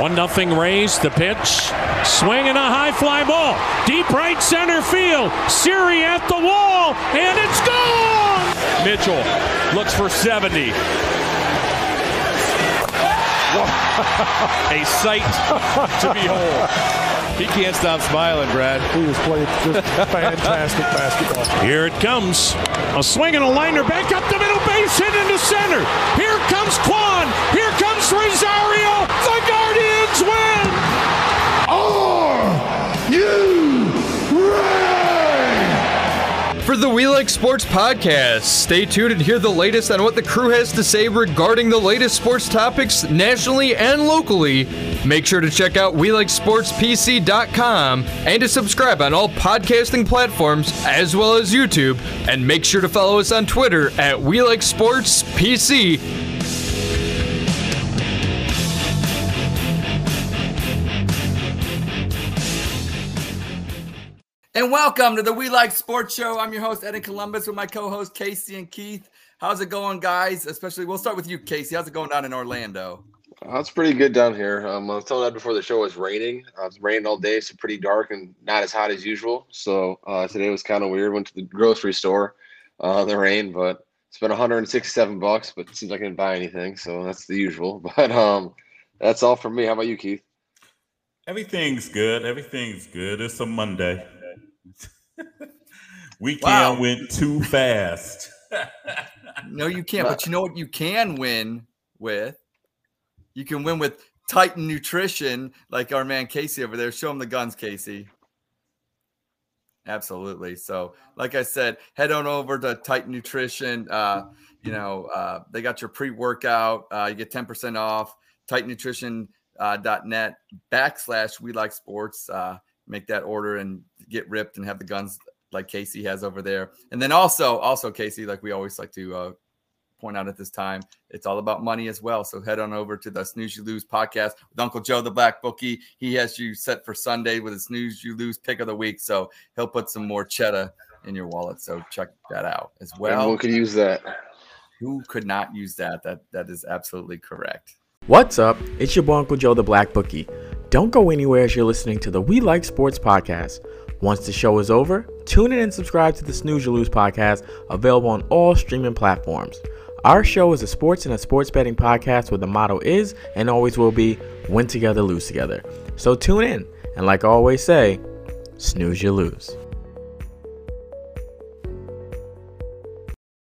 One nothing Rays. The pitch, Swing swinging a high fly ball, deep right center field. Siri at the wall, and it's gone. Mitchell looks for 70. a sight to behold. He can't stop smiling, Brad. He was playing just fantastic basketball. Here it comes. A swing and a liner back up the middle base hit into center. Here comes Kwan. Here comes Rosario. The Guardians win. Are you ready? For the We Like Sportz podcast, stay tuned and hear the latest on what the crew has to say regarding the latest sports topics nationally and locally. Make sure to check out WeLikeSportzPC.com and to subscribe on all podcasting platforms as well as YouTube. And make sure to follow us on Twitter at WeLikeSportzPC. And welcome to the We Like Sportz Show. I'm your host, Ed in Columbus, with my co host, Casey and Keith. How's it going, guys? Especially, we'll start with you, Casey. How's it going down in Orlando? Uh, it's pretty good down here. Um, I was telling that before the show was raining. Uh, it's raining all day, so pretty dark and not as hot as usual. So uh, today was kind of weird. Went to the grocery store, uh, the rain, but spent 167 bucks, but it seems like I didn't buy anything, so that's the usual. But um, that's all from me. How about you, Keith? Everything's good. Everything's good. It's a Monday. Weekend Wow. went too fast. No, you can't. But you know what you can win with? You can win with Titan Nutrition, like our man Casey over there. Show him the guns, Casey. Absolutely. So, like I said, head on over to Titan Nutrition. Uh, you know, uh, they got your pre-workout. Uh, you get 10% off. TitanNutrition.net uh, dot net backslash we like sports. Uh, make that order and get ripped and have the guns like Casey has over there. And then also, also Casey, like we always like to uh, point out at this time, it's all about money as well. So head on over to the Snooze You Lose podcast with Uncle Joe, the Black Bookie. He has you set for Sunday with a Snooze You Lose pick of the week. So he'll put some more cheddar in your wallet. So check that out as well. Who could use that. Who could not use that? That that is absolutely correct. What's up? It's your boy Uncle Joe the Black Bookie. Don't go anywhere as you're listening to the We Like Sportz podcast. Once the show is over, tune in and subscribe to the Snooze You Lose podcast, available on all streaming platforms. Our show is a sports and a sports betting podcast where the motto is and always will be win together, lose together. So tune in, and like I always say, snooze you lose.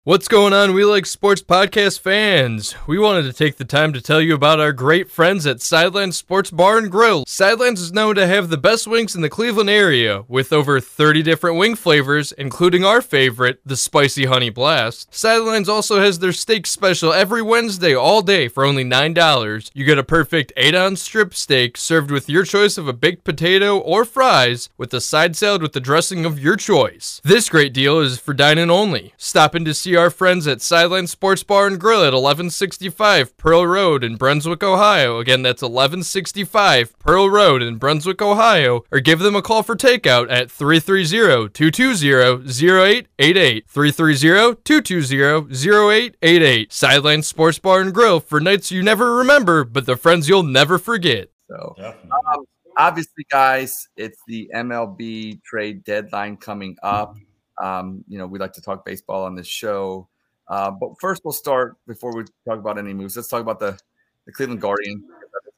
What's going on, We Like Sportz Podcast fans? We wanted to take the time to tell you about our great friends at Sidelines Sports Bar and Grill. Sidelines is known to have the best wings in the Cleveland area, with over 30 different wing flavors, including our favorite, the Spicy Honey Blast. Sidelines also has their steak special every Wednesday all day for only $9. You get a perfect 8 ounce strip steak served with your choice of a baked potato or fries, with a side salad with the dressing of your choice. This great deal is for dine-in only. Stop in to see our friends at Sideline Sports Bar and Grill at 1165 Pearl Road in Brunswick, Ohio. Again, that's 1165 Pearl Road in Brunswick, Ohio. Or give them a call for takeout at 330-220-0888. 330-220-0888. Sideline Sports Bar and Grill for nights you never remember, but the friends you'll never forget. So Definitely. um, obviously, guys, it's the MLB trade deadline coming up. Um, you know, we like to talk baseball on this show. Uh, but first, we'll start before we talk about any moves. Let's talk about the, the Cleveland Guardians,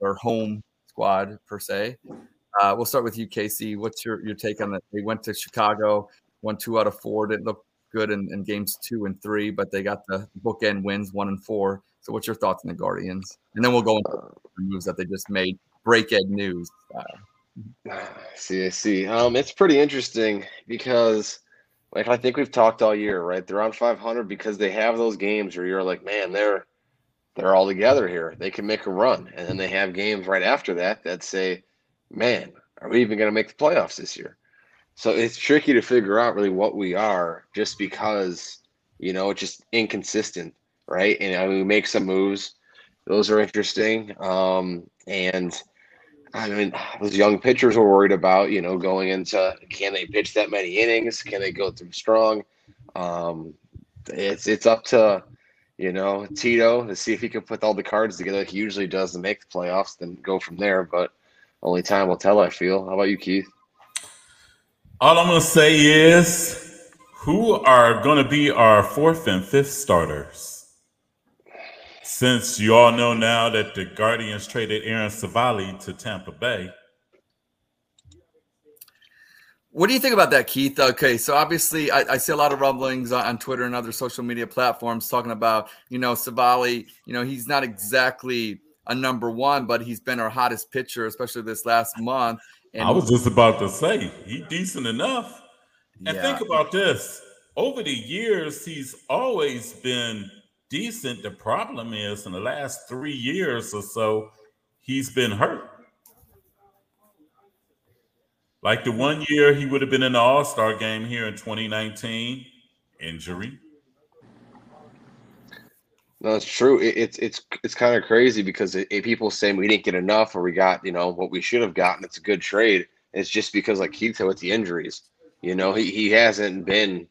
our home squad per se. Uh, we'll start with you, Casey. What's your, your take on that? They went to Chicago, won two out of four. Didn't look good in, in games two and three, but they got the bookend wins one and four. So, what's your thoughts on the Guardians? And then we'll go into the moves that they just made. Break ed news. See, I see. Um, it's pretty interesting because, like, I think we've talked all year, right? They're on 500 because they have those games where you're like, man, they're they're all together here. They can make a run, and then they have games right after that that say, man, are we even going to make the playoffs this year? So it's tricky to figure out really what we are, just because you know it's just inconsistent, right? And I mean, we make some moves; those are interesting. Um, and I mean, those young pitchers were worried about, you know, going into can they pitch that many innings? Can they go through strong? Um, it's it's up to, you know, Tito to see if he can put all the cards together he usually does to make the playoffs, then go from there. But only time will tell, I feel. How about you, Keith? All I'm to say is who are to be our fourth and fifth starters? Since you all know now that the Guardians traded Aaron Civale to Tampa Bay. What do you think about that, Keith? Okay, so obviously, I, I see a lot of rumblings on, on, Twitter and other social media platforms talking about, you know, Civale, You know, he's not exactly a number one, but he's been our hottest pitcher, especially this last month. And I was just about to say he's decent enough. And yeah. think about this: over the years, he's always been decent. The problem is, in the last three years or so, he's been hurt. Like the one year he would have been in the All Star game here in 2019, injury. No, it's true. It, it's it's it's kind of crazy because it, it, people saying we didn't get enough or we got you know what we should have gotten. It's a good trade. It's just because like Keith said with the injuries, you know he, he hasn't been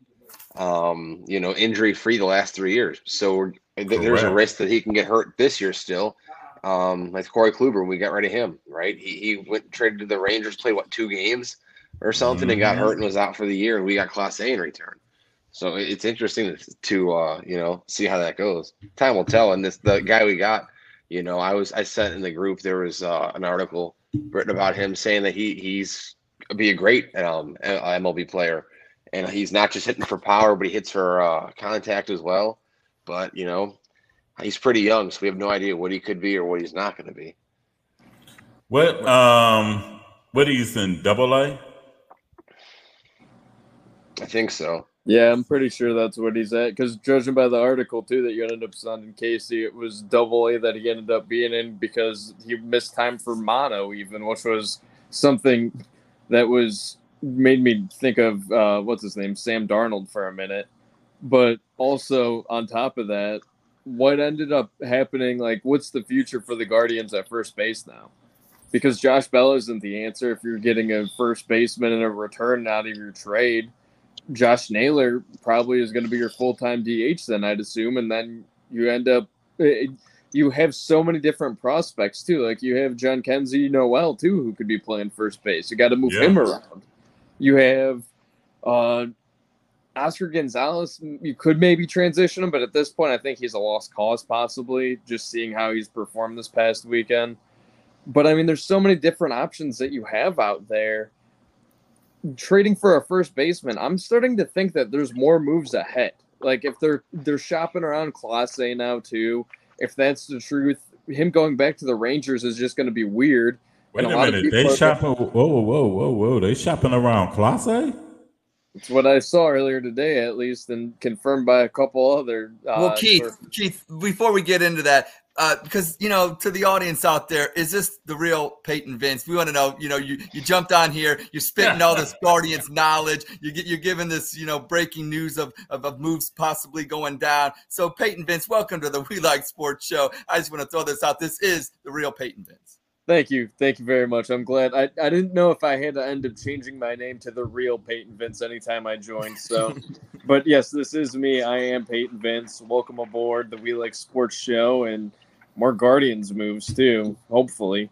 um, you know injury free the last three years. So there's a risk that he can get hurt this year still. Um, like Corey Kluber, we got rid of him, right? He, he went traded to the Rangers, played what two games or something, mm-hmm. and got hurt and was out for the year, and we got Clase in return. So it's interesting to uh, you know see how that goes. Time will tell. And this the guy we got, you know, I was I sent in the group there was uh, an article written about him saying that he he's be a great um, MLB player, and he's not just hitting for power, but he hits for uh, contact as well. But you know, he's pretty young, so we have no idea what he could be or what he's not going to be. What um what he's in double A? I think so. Yeah, I'm pretty sure that's what he's at. Because judging by the article too that you ended up sending Casey, it was double A that he ended up being in because he missed time for mono, even, which was something that was made me think of uh, what's his name, Sam Darnold, for a minute. But also on top of that, what ended up happening? Like, what's the future for the Guardians at first base now? Because Josh Bell isn't the answer if you're getting a first baseman in a return out of your trade. Josh Naylor probably is going to be your full time DH then, I'd assume, and then you end up. It, you have so many different prospects too. Like you have Jhonkensy Noel too, who could be playing first base. You got to move yeah. him around. You have uh, Oscar Gonzalez, you could maybe transition him, but at this point, I think he's a lost cause, possibly, just seeing how he's performed this past weekend. But I mean, there's so many different options that you have out there. Trading for a first baseman, I'm starting to think that there's more moves ahead. Like if they're they're shopping around Clase now too. If that's the truth, him going back to the Rangers is just going to be weird. Wait a, a minute, they shopping. Whoa, whoa, whoa, whoa, whoa! They shopping around Clase? It's what I saw earlier today, at least, and confirmed by a couple other. Uh, well, Keith, for- Keith, before we get into that, uh, because you know, to the audience out there, is this the real Peyton Vince? We want to know. You know, you you jumped on here, you're spitting all this Guardians knowledge. You get you're giving this, you know, breaking news of, of, of moves possibly going down. So, Peyton Vince, welcome to the We Like Sportz Show. I just want to throw this out. This is the real Peyton Vince. Thank you. Thank you very much. I'm glad. I, I didn't know if I had to end up changing my name to the real Peyton Vince anytime I joined. So, but yes, this is me. I am Peyton Vince. Welcome aboard the We Like Sportz Show and more Guardians moves too, hopefully.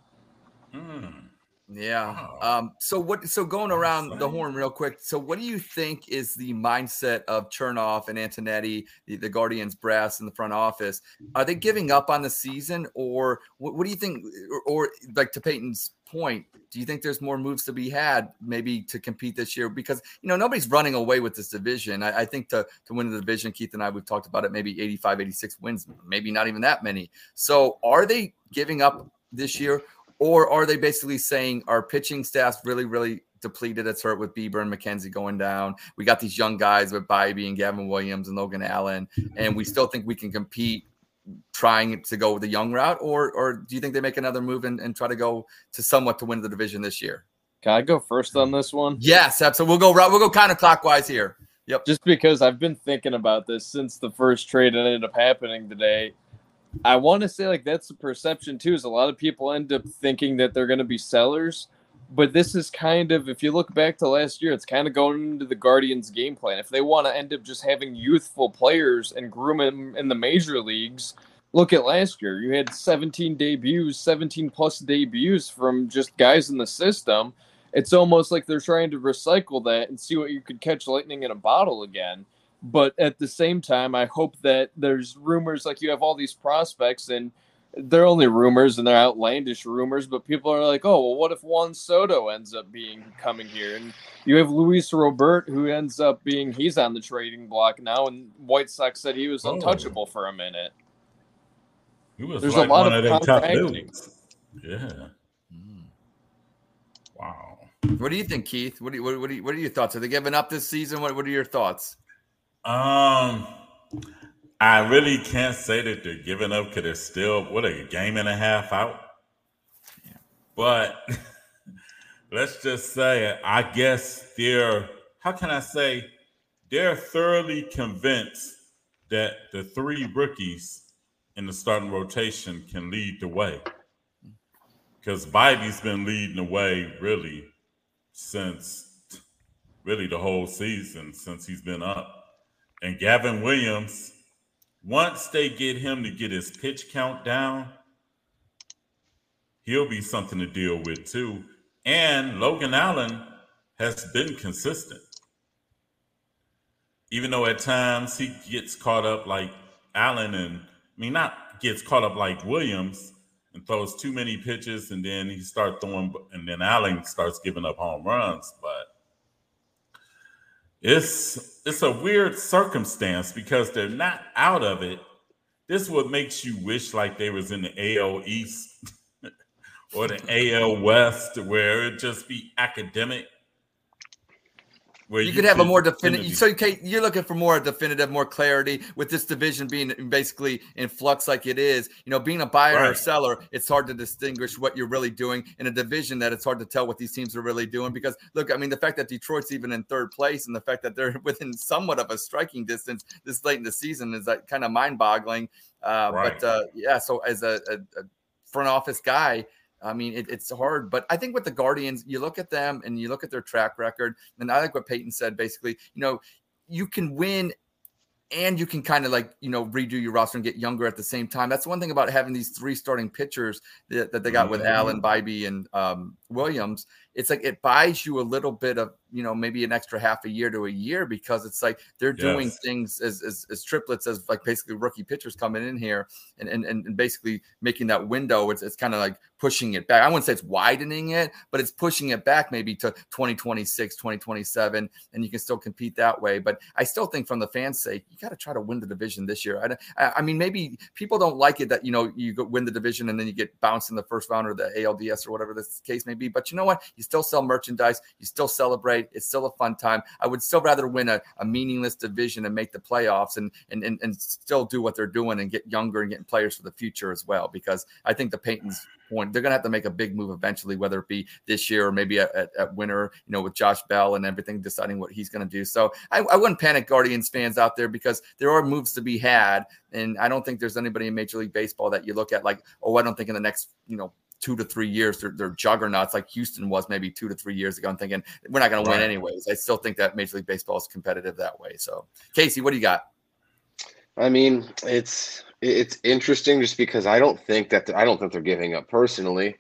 Mm. Yeah. Um, so what? So going around the horn real quick. So what do you think is the mindset of Chernoff and Antonetti, the, the Guardians brass in the front office? Are they giving up on the season, or what, what do you think? Or, or, like to Peyton's point, do you think there's more moves to be had, maybe to compete this year? Because you know nobody's running away with this division. I, I think to to win the division, Keith and I we've talked about it. Maybe 85, 86 wins, maybe not even that many. So are they giving up this year? Or are they basically saying our pitching staff's really, really depleted? It's hurt with Bieber and McKenzie going down. We got these young guys with Bibee and Gavin Williams and Logan Allen, and we still think we can compete trying to go with the young route, or or do you think they make another move and, and try to go to somewhat to win the division this year? Can I go first on this one? Yes, absolutely. We'll go we'll go kind of clockwise here. Yep. Just because I've been thinking about this since the first trade ended up happening today. I want to say like that's the perception too. Is a lot of people end up thinking that they're going to be sellers, But this is kind of, if you look back to last year, it's kind of going into the Guardians' game plan. If they want to end up just having youthful players and groom them in the major leagues, look at last year. You had 17 debuts, 17 plus debuts from just guys in the system. It's almost like they're trying to recycle that and see what you could catch lightning in a bottle again. But at the same time, I hope that there's rumors like you have all these prospects and they're only rumors and they're outlandish rumors, but people are like, oh, well, what if Juan Soto ends up being coming here? And you have Luis Robert, who ends up being he's on the trading block now, and White Sox said he was Oh. untouchable for a minute. He was There's like a lot one of of their top contracting. dudes. Yeah. Hmm. Wow. What do you think, Keith? What do you, what, what, do you, what are your thoughts? Are they giving up this season? What, what are your thoughts? Um, I really can't say that they're giving up because they're still what a game and a half out. But let's just say, I guess they're how can I say they're thoroughly convinced that the three rookies in the starting rotation can lead the way. Because Bibee's been leading the way really since really the whole season since he's been up. And Gavin Williams, once they get him to get his pitch count down, he'll be something to deal with too. And Logan Allen has been consistent. Even though at times he gets caught up like Allen and I mean not gets caught up like Williams and throws too many pitches and then he starts throwing and then Allen starts giving up home runs, but it's it's a weird circumstance because they're not out of it. This is what makes you wish like they was in the AL East or the AL West where it just be academic. Where You could have a more definitive. So, okay, you're looking for more definitive, more clarity with this division being basically in flux like it is. You know, being a buyer or seller, it's hard to distinguish what you're really doing in a division that it's hard to tell what these teams are really doing. Because look, I mean, the fact that Detroit's even in third place and the fact that they're within somewhat of a striking distance this late in the season is like kind of mind-boggling. Uh, Right. But uh, yeah, so as a, a, a front office guy. I mean, it, it's hard, but I think with the Guardians, you look at them and you look at their track record, and I like what Peyton said. Basically, you know, you can win and you can kind of like you know redo your roster and get younger at the same time. That's one thing about having these three starting pitchers that, that they got with Mhm. Allen, Bibee, and um, Williams. It's like it buys you a little bit of you know maybe an extra half a year to a year because it's like they're doing Yes. things as, as as triplets as like basically rookie pitchers coming in here and and, and basically making that window. It's it's kind of like pushing it back. I wouldn't say it's widening it, but it's pushing it back maybe to 2026, 2027, and you can still compete that way. But I still think, from the fans' sake, you got to try to win the division this year. I, don't- I, I mean, maybe people don't like it that you know you win the division and then you get bounced in the first round or the ALDS or whatever this case may be. But you know what? You still sell merchandise, you still celebrate. It's still a fun time. I would still rather win a, a meaningless division and make the playoffs and, and and and still do what they're doing and get younger and getting players for the future as well. Because I think the Peyton's point, they're gonna have to make a big move eventually, whether it be this year or maybe at, at, at winter, you know, with Josh Bell and everything deciding what he's gonna do. So I, I wouldn't panic Guardians fans out there because there are moves to be had. And I don't think there's anybody in Major League Baseball that you look at like, oh, I don't think in the next, you know, two to three years they're, they're juggernauts like Houston was maybe two to three years ago. I'm thinking we're not going to win anyways. I still think that Major League Baseball is competitive that way. So Casey, what do you got? I mean, it's it's interesting just because I don't think that I don't think they're giving up personally,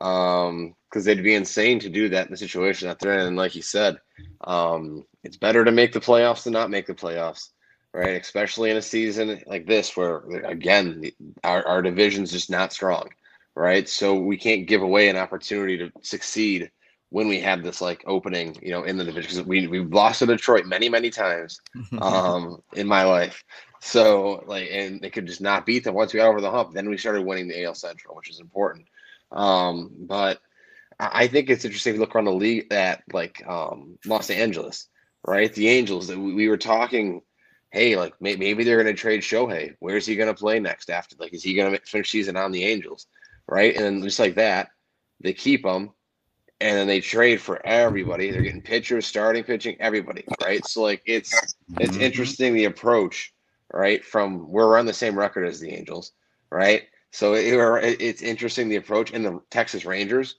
um, because they'd be insane to do that in the situation that they're in. And like you said, um, it's better to make the playoffs than not make the playoffs, right? Especially in a season like this where again our our division's just not strong, right? So we can't give away an opportunity to succeed when we have this like opening, you know, in the division because we we've lost to Detroit many many times um in my life. So like and they could just not beat them once we got over the hump. Then we started winning the AL Central, which is important. Um, but I think it's interesting to look around the league at like um Los Angeles, right? The Angels that we we were talking, hey, like may, maybe they're gonna trade Shohei. Where's he gonna play next after? Like, is he gonna finish season on the Angels? Right? And then just like that, they keep them, and then they trade for everybody. They're getting pitchers, starting pitching, everybody, right? So like it's it's Mhm. interesting the approach, right? From we're on the same record as the Angels, right? So it, it's interesting the approach. And the Texas Rangers,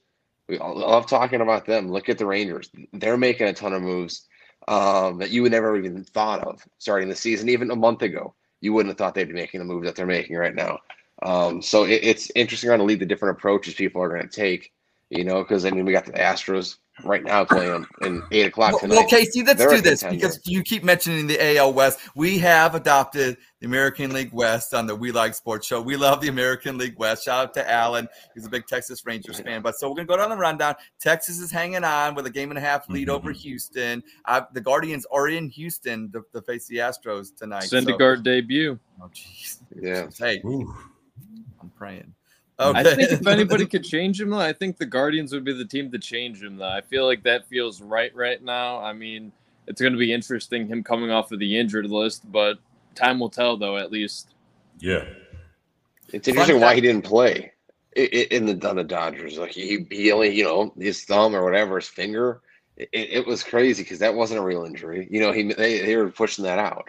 We love talking about them. Look at the Rangers; they're making a ton of moves um, that you would never even thought of starting the season. Even a month ago, you wouldn't have thought they'd be making the moves that they're making right now. Um, so it, it's interesting on to lead the different approaches people are going to take. You know, because I mean, we got the Astros right now playing in eight o'clock tonight. Well, Casey, let's They're do this because you keep mentioning the AL West. We have adopted the American League West on the We Like Sportz show. We love the American League West. Shout out to Alan. He's a big Texas Rangers fan. But so we're gonna go down the rundown. Texas is hanging on with a game and a half lead mm-hmm. over Houston. Uh, the Guardians are in Houston to, to face the Astros tonight. Syndergaard so. debut. Oh, jeez. Yeah. Hey, Ooh. I'm praying. Okay. I think if anybody could change him, though, I think the Guardians would be the team to change him. Though I feel like that feels right right now. I mean, it's going to be interesting him coming off of the injured list, but time will tell. Though at least, yeah, it's interesting why he didn't play in the on the Dodgers. Like he he only you know his thumb or whatever his finger. It, it was crazy because that wasn't a real injury. You know he they, they were pushing that out.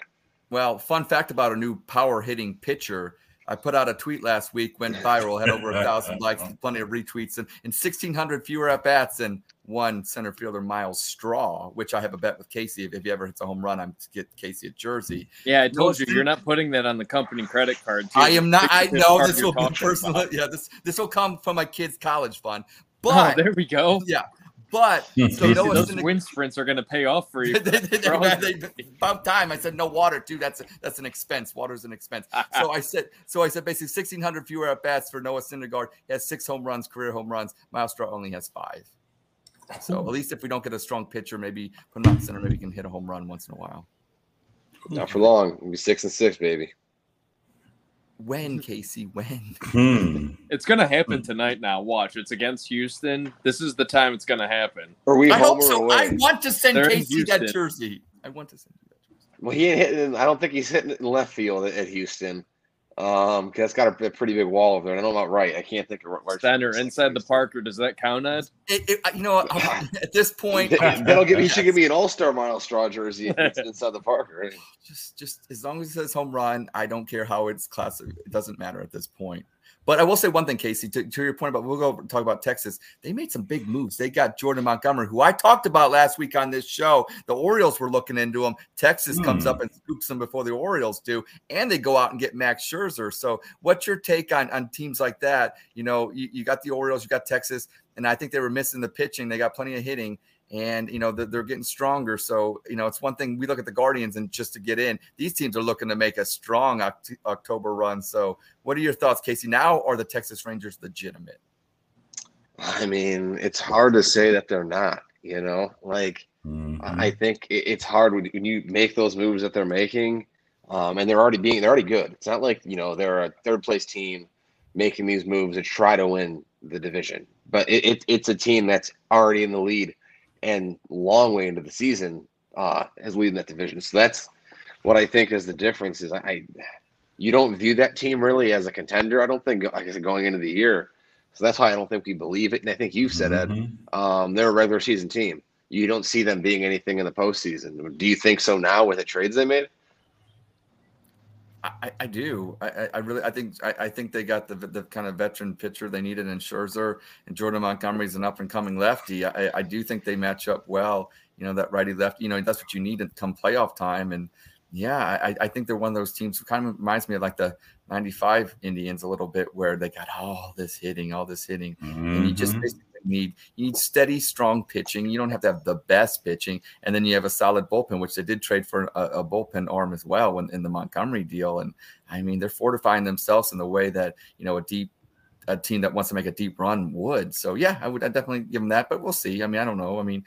Well, fun fact about a new power hitting pitcher I put out a tweet last week, went viral, had over a thousand likes, plenty of retweets, and, and 1,600 fewer at bats than one center fielder, Myles Straw, which I have a bet with Casey. If, if he ever hits a home run, I'm to get Casey a jersey. Yeah, I told you, you're not putting that on the company credit card. Too. I am not. I know this will be personal. About. Yeah, this this will come from my kids' college fund. Oh, but oh, there we go. Yeah, but hmm. so Noah those wind sprints are going to pay off for you. they, they, they, about time. I said no water too. That's that's an expense. Water's an expense. so I said so I said basically 1600 fewer at bats for Noah Syndergaard. He has six home runs, career home runs. Myles Straw only has five. So at least if we don't get a strong pitcher, maybe put him on center, maybe he can hit a home run once in a while. Not for long. We'll be six and six, baby. When, Casey? When? Hmm. It's gonna happen tonight. Now, watch. It's against Houston. This is the time it's gonna happen. Are we? I hope so. Away? I want to send They're Casey that jersey. I want to send you that jersey. Well, he ain't hitting. I don't think he's hitting it in left field at, at Houston. Um, because it's got a, a, pretty big wall over there. I know I'm not right. I can't think of where. Center inside the park, or does that count, Ed? It, it, you know, at this point, that'll give. He should give me an All Star Myles Straw jersey inside the park. Right? Just, just as long as it says home run, I don't care how it's classic. It doesn't matter at this point. But I will say one thing, Casey, to, to, your point about we'll go talk about Texas. They made some big moves. They got Jordan Montgomery, who I talked about last week on this show. The Orioles were looking into him. Texas hmm. comes up and scoops them before the Orioles do, and they go out and get Max Scherzer. So, what's your take on on teams like that? You know, you, you got the Orioles, you got Texas, and I think they were missing the pitching. They got plenty of hitting and you know they're, getting stronger. So you know it's one thing we look at the Guardians and just to get in, these teams are looking to make a strong October run. So what are your thoughts, Casey? Now are the Texas Rangers legitimate? I mean, it's hard to say that they're not. You know, like mm-hmm. I think it's hard when you make those moves that they're making, um, and they're already being they're already good. It's not like you know they're a third place team making these moves to try to win the division, but it, it, it's a team that's already in the lead and long way into the season uh, as leading that division. So that's what I think is the difference. Is I, you don't view that team really as a contender. I don't think, like I said, going into the year. So that's why I don't think we believe it. And I think you've said mm-hmm. Ed, um, they're a regular season team. You don't see them being anything in the postseason. Do you think so now with the trades they made? I, I do. I, I really. I think. I, I, think they got the the kind of veteran pitcher they needed in Scherzer and Jordan Montgomery's an up and coming lefty. I, I do think they match up well. You know that righty left. You know that's what you need to come playoff time. And yeah, I, I think they're one of those teams who kind of reminds me of like the '95 Indians a little bit, where they got all this hitting, all this hitting, mm-hmm. and you just mm-hmm need you need steady, strong pitching. You don't have to have the best pitching, and then you have a solid bullpen, which they did trade for a, a bullpen arm as well when, in the Montgomery deal. And I mean, they're fortifying themselves in the way that you know a deep a team that wants to make a deep run would. So yeah, I would I'd definitely give them that, but we'll see. I mean, I don't know. I mean,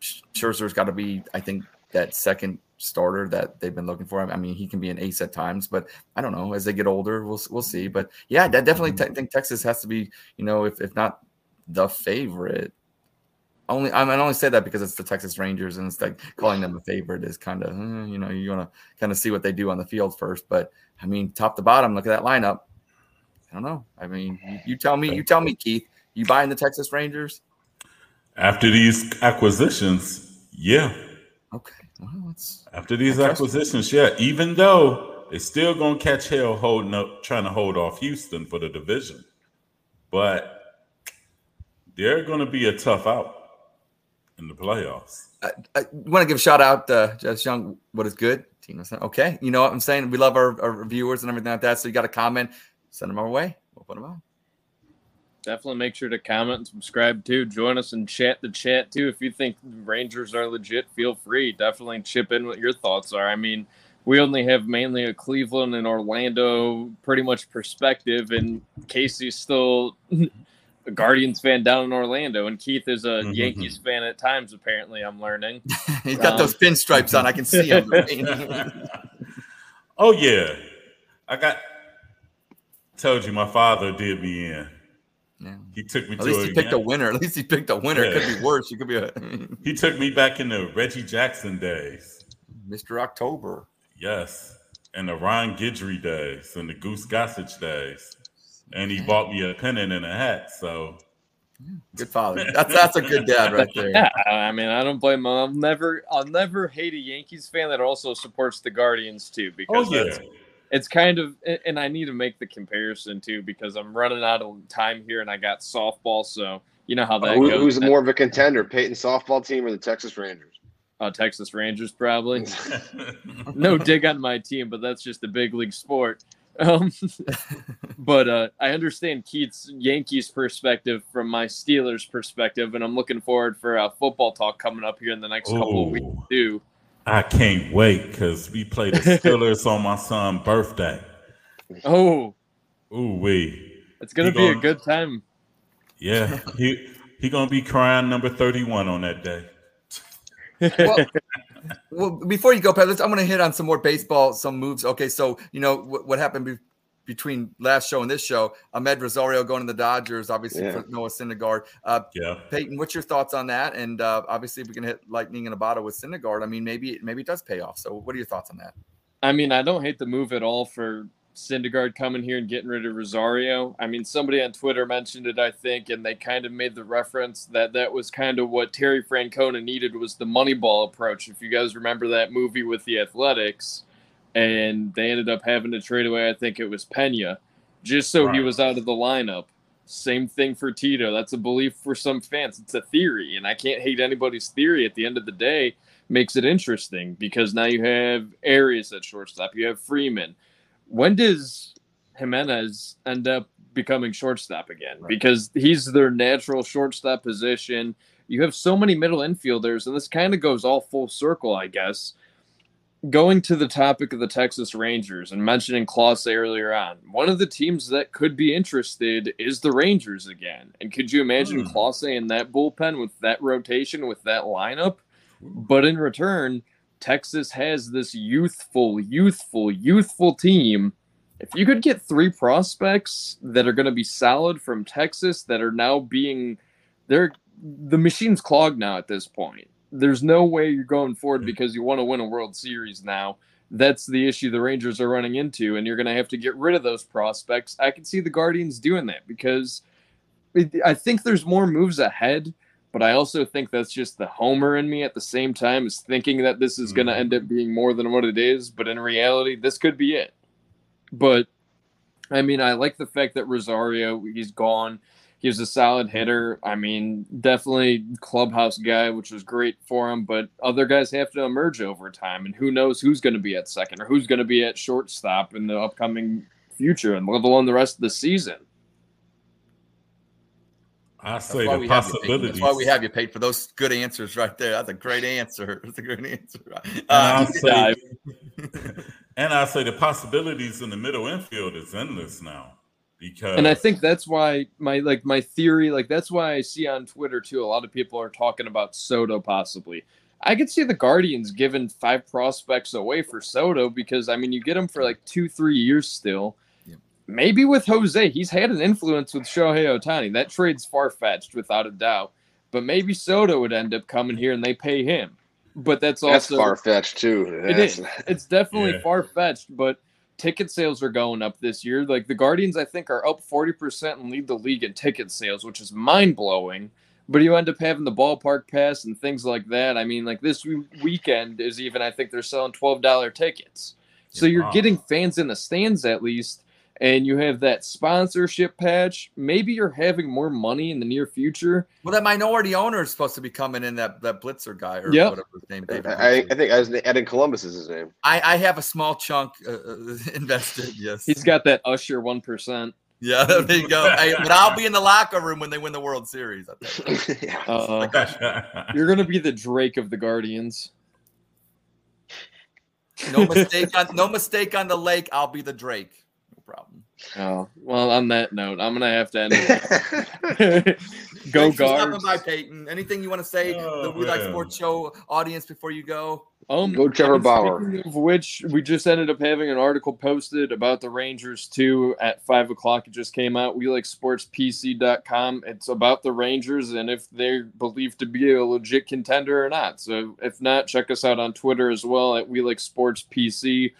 Scherzer's got to be, I think, that second starter that they've been looking for. I mean, he can be an ace at times, but I don't know. As they get older, we'll we'll see. But yeah, I definitely mm-hmm. think Texas has to be, you know, if if not the favorite. Only I, mean, I only say that because it's the Texas Rangers, and it's like calling them a favorite is kind of eh, you know you want to kind of see what they do on the field first. But I mean, top to bottom, look at that lineup. I don't know. I mean, you, you tell me. You tell me, Keith. You buying the Texas Rangers? After these acquisitions, yeah. Okay. Well, After these acquisitions, yeah. Even though they're still gonna catch hell holding up, trying to hold off Houston for the division, but they're going to be a tough out in the playoffs. I, I want to give a shout out to Jess Young. What is good? Tino said, okay. You know what I'm saying? We love our, our viewers and everything like that. So you got a comment, send them our way. We'll put them on. Definitely make sure to comment and subscribe too. Join us and chat the chat too. If you think Rangers are legit, feel free. Definitely chip in what your thoughts are. I mean, we only have mainly a Cleveland and Orlando pretty much perspective, and Casey's still a Guardians fan down in Orlando, and Keith is a mm-hmm. Yankees fan at times. Apparently, I'm learning. He's got um, those pinstripes on. I can see him. oh yeah, I got. Told you, my father did me in. Yeah. He took me At to least he a, picked a winner. At least he picked a winner. Yeah. It could be worse. It could be a. he took me back in the Reggie Jackson days. Mr. October. Yes. And the Ron Guidry days and the Goose Gossage days. And he bought me a pennant and a hat. So good father. That's that's a good dad right there. Yeah, I mean, I don't blame him. I'll never I'll never hate a Yankees fan that also supports the Guardians too, because oh, yeah it's kind of and I need to make the comparison too because I'm running out of time here and I got softball, so you know how that Who, goes. Who's more of a contender, Peyton softball team or the Texas Rangers? Uh, Texas Rangers probably. no dig on my team, but that's just a big league sport. Um, but uh, I understand Keith's Yankees perspective from my Steelers perspective, and I'm looking forward for a football talk coming up here in the next Ooh. couple of weeks too. I can't wait because we play the Steelers on my son's birthday. Oh, ooh wee! It's gonna he be gonna, a good time. Yeah, he he gonna be crying number thirty one on that day. well, well, before you go, Pat, I'm going to hit on some more baseball, some moves. Okay, so you know what, what happened between last show and this show. Amed Rosario going to the Dodgers, obviously yeah. for Noah Syndergaard. Uh, yeah, Peyton, what's your thoughts on that? And uh, obviously, we can hit lightning in a bottle with Syndergaard. I mean, maybe maybe it does pay off. So, what are your thoughts on that? I mean, I don't hate the move at all for Syndergaard coming here and getting rid of Rosario. I mean, somebody on Twitter mentioned it, I think, and they kind of made the reference that that was kind of what Terry Francona needed was the Moneyball approach. If you guys remember that movie with the Athletics, and they ended up having to trade away. I think it was Pena, just so right. he was out of the lineup. Same thing for Tito. That's a belief for some fans. It's a theory, and I can't hate anybody's theory. At the end of the day, makes it interesting because now you have Arias at shortstop. You have Freeman. When does Gimenez end up becoming shortstop again? Right. Because he's their natural shortstop position. You have so many middle infielders, and this kind of goes all full circle, I guess going to the topic of the Texas Rangers and mentioning Clase earlier on, one of the teams that could be interested is the Rangers again. And could you imagine mm. In that bullpen with that rotation, with that lineup? But in return, Texas has this youthful, youthful, youthful team. If you could get three prospects that are going to be solid from Texas that are now being, they're the machine's clogged now at this point there's no way you're going forward because you want to win a World Series now. That's the issue the Rangers are running into, and you're going to have to get rid of those prospects. I can see the Guardians doing that because I think there's more moves ahead, but I also think that's just the homer in me at the same time is thinking that this is going to mm-hmm. end up being more than what it is. But in reality, this could be it. But I mean, I like the fact that Rosario, he's gone he was a solid hitter. I mean, definitely clubhouse guy, which was great for him. But other guys have to emerge over time, and who knows who's going to be at second or who's going to be at shortstop in the upcoming future, and let alone the rest of the season. I say the possibilities. That's why we have you paid for those good answers right there. That's a great answer. That's a great answer. Uh, and, I say, and I say the possibilities in the middle infield is endless now because and I think that's why my like my theory like that's why I see on Twitter too a lot of people are talking about Soto possibly. I could see the Guardians giving five prospects away for Soto because I mean you get him for like two three years still. Maybe with Jose, he's had an influence with Shohei Ohtani. That trade's far fetched without a doubt. But maybe Soto would end up coming here and they pay him. But that's also that's far fetched too. It is. It's definitely yeah. far fetched, but ticket sales are going up this year. Like the Guardians, I think, are up 40% and lead the league in ticket sales, which is mind blowing. But you end up having the ballpark pass and things like that. I mean, like this weekend is even, I think they're selling $12 tickets. So you're getting fans in the stands at least. And you have that sponsorship patch, maybe you're having more money in the near future. Well, that minority owner is supposed to be coming in that that Blitzer guy or Yep. whatever his name. David I, I Blitzer. think I was Eden Columbus is his name. I, I have a small chunk uh, uh, invested. Yes. He's got that Usher one percent. yeah, there you go. Hey, but I'll be in the locker room when they win the World Series. Yeah. Uh, you're gonna be the Drake of the Guardians. No mistake on no mistake on the lake. I'll be the Drake. No problem. Oh well. On that note, I'm gonna have to end. Go Thanks for guards. by, Peyton. Anything you want to say Oh, the We Like. Sports Show audience before you go? Um, Go Trevor Bauer. Of which we just ended up having an article posted about the Rangers too at five o'clock. It just came out. We like sportspc.com. It's about the Rangers and if they're believed to be a legit contender or not. So if not, check us out on Twitter as well at We Like Sportz PC.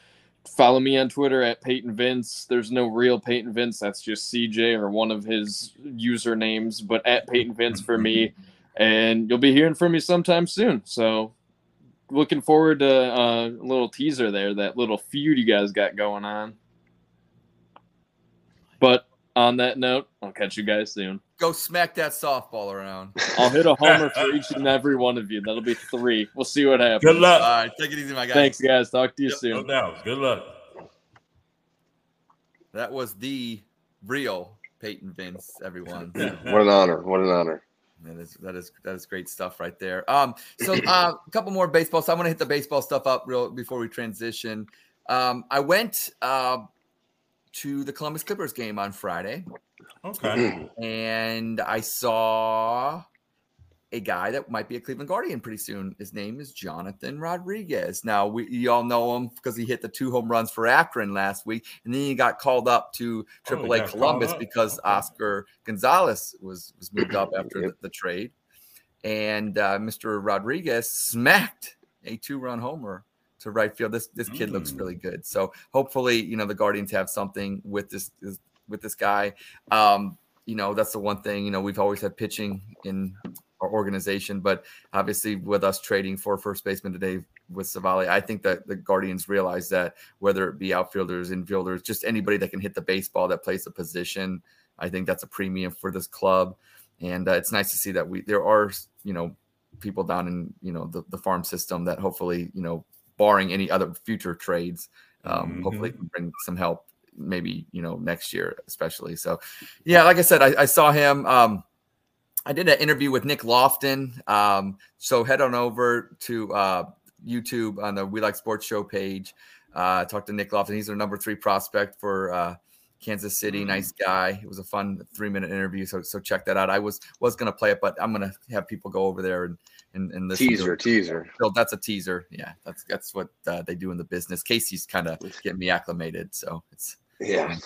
Follow me on Twitter at Peyton Vince. There's no real Peyton Vince. That's just CJ or one of his usernames, but at Peyton Vince for me. And you'll be hearing from me sometime soon. So looking forward to uh, a little teaser there, that little feud you guys got going on. But on that note, I'll catch you guys soon. Go smack that softball around. I'll hit a homer for each and every one of you. That'll be three. We'll see what happens. Good luck. right, take it easy, my guy. Thanks, guys. Talk to you Yep. No soon. doubt. Good luck. That was the real Peyton Vince, everyone. What an honor. What an honor. That is that is that is great stuff right there. Um, so uh, a couple more baseball. So I want to hit the baseball stuff up real before we transition. Um, I went uh, to the Columbus Clippers game on Friday, Okay. and I saw a guy that might be a Cleveland Guardian pretty soon. His name is Jonathan Rodriguez. Now we you all know him because he hit the two home runs for Akron last week, and then he got called up to Oh, he AAA got called Columbus because Okay. Oscar Gonzalez was was moved up after the, Yep. the trade, and uh, Mr. Rodriguez smacked a two run homer to right field. This this kid looks Mm. really good. So hopefully, you know, the Guardians have something with this, this with this guy. Um, you know, that's the one thing. You know, we've always had pitching in our organization, but obviously with us trading for first baseman today with Civale, I think that the Guardians realize that whether it be outfielders, infielders, just anybody that can hit the baseball that plays a position, I think that's a premium for this club. And uh, it's nice to see that we there are you know people down in you know the, the farm system that hopefully you know barring any other future trades, um, hopefully can bring some help maybe you know next year especially. So yeah, like I said, I, I saw him. Um, I did an interview with Nick Loftin. Um, so head on over to uh, YouTube on the We Like Sportz Show page. Uh, talked to Nick Loftin. He's our number three prospect for uh, Kansas City. Mm. Nice guy. It was a fun three minute interview. So so check that out. I was was gonna play it, but I'm gonna have people go over there and and, and listen to Teaser, teaser. So that's a teaser. Yeah, that's that's what uh, they do in the business. Casey's kind of getting me acclimated, so it's Yeah.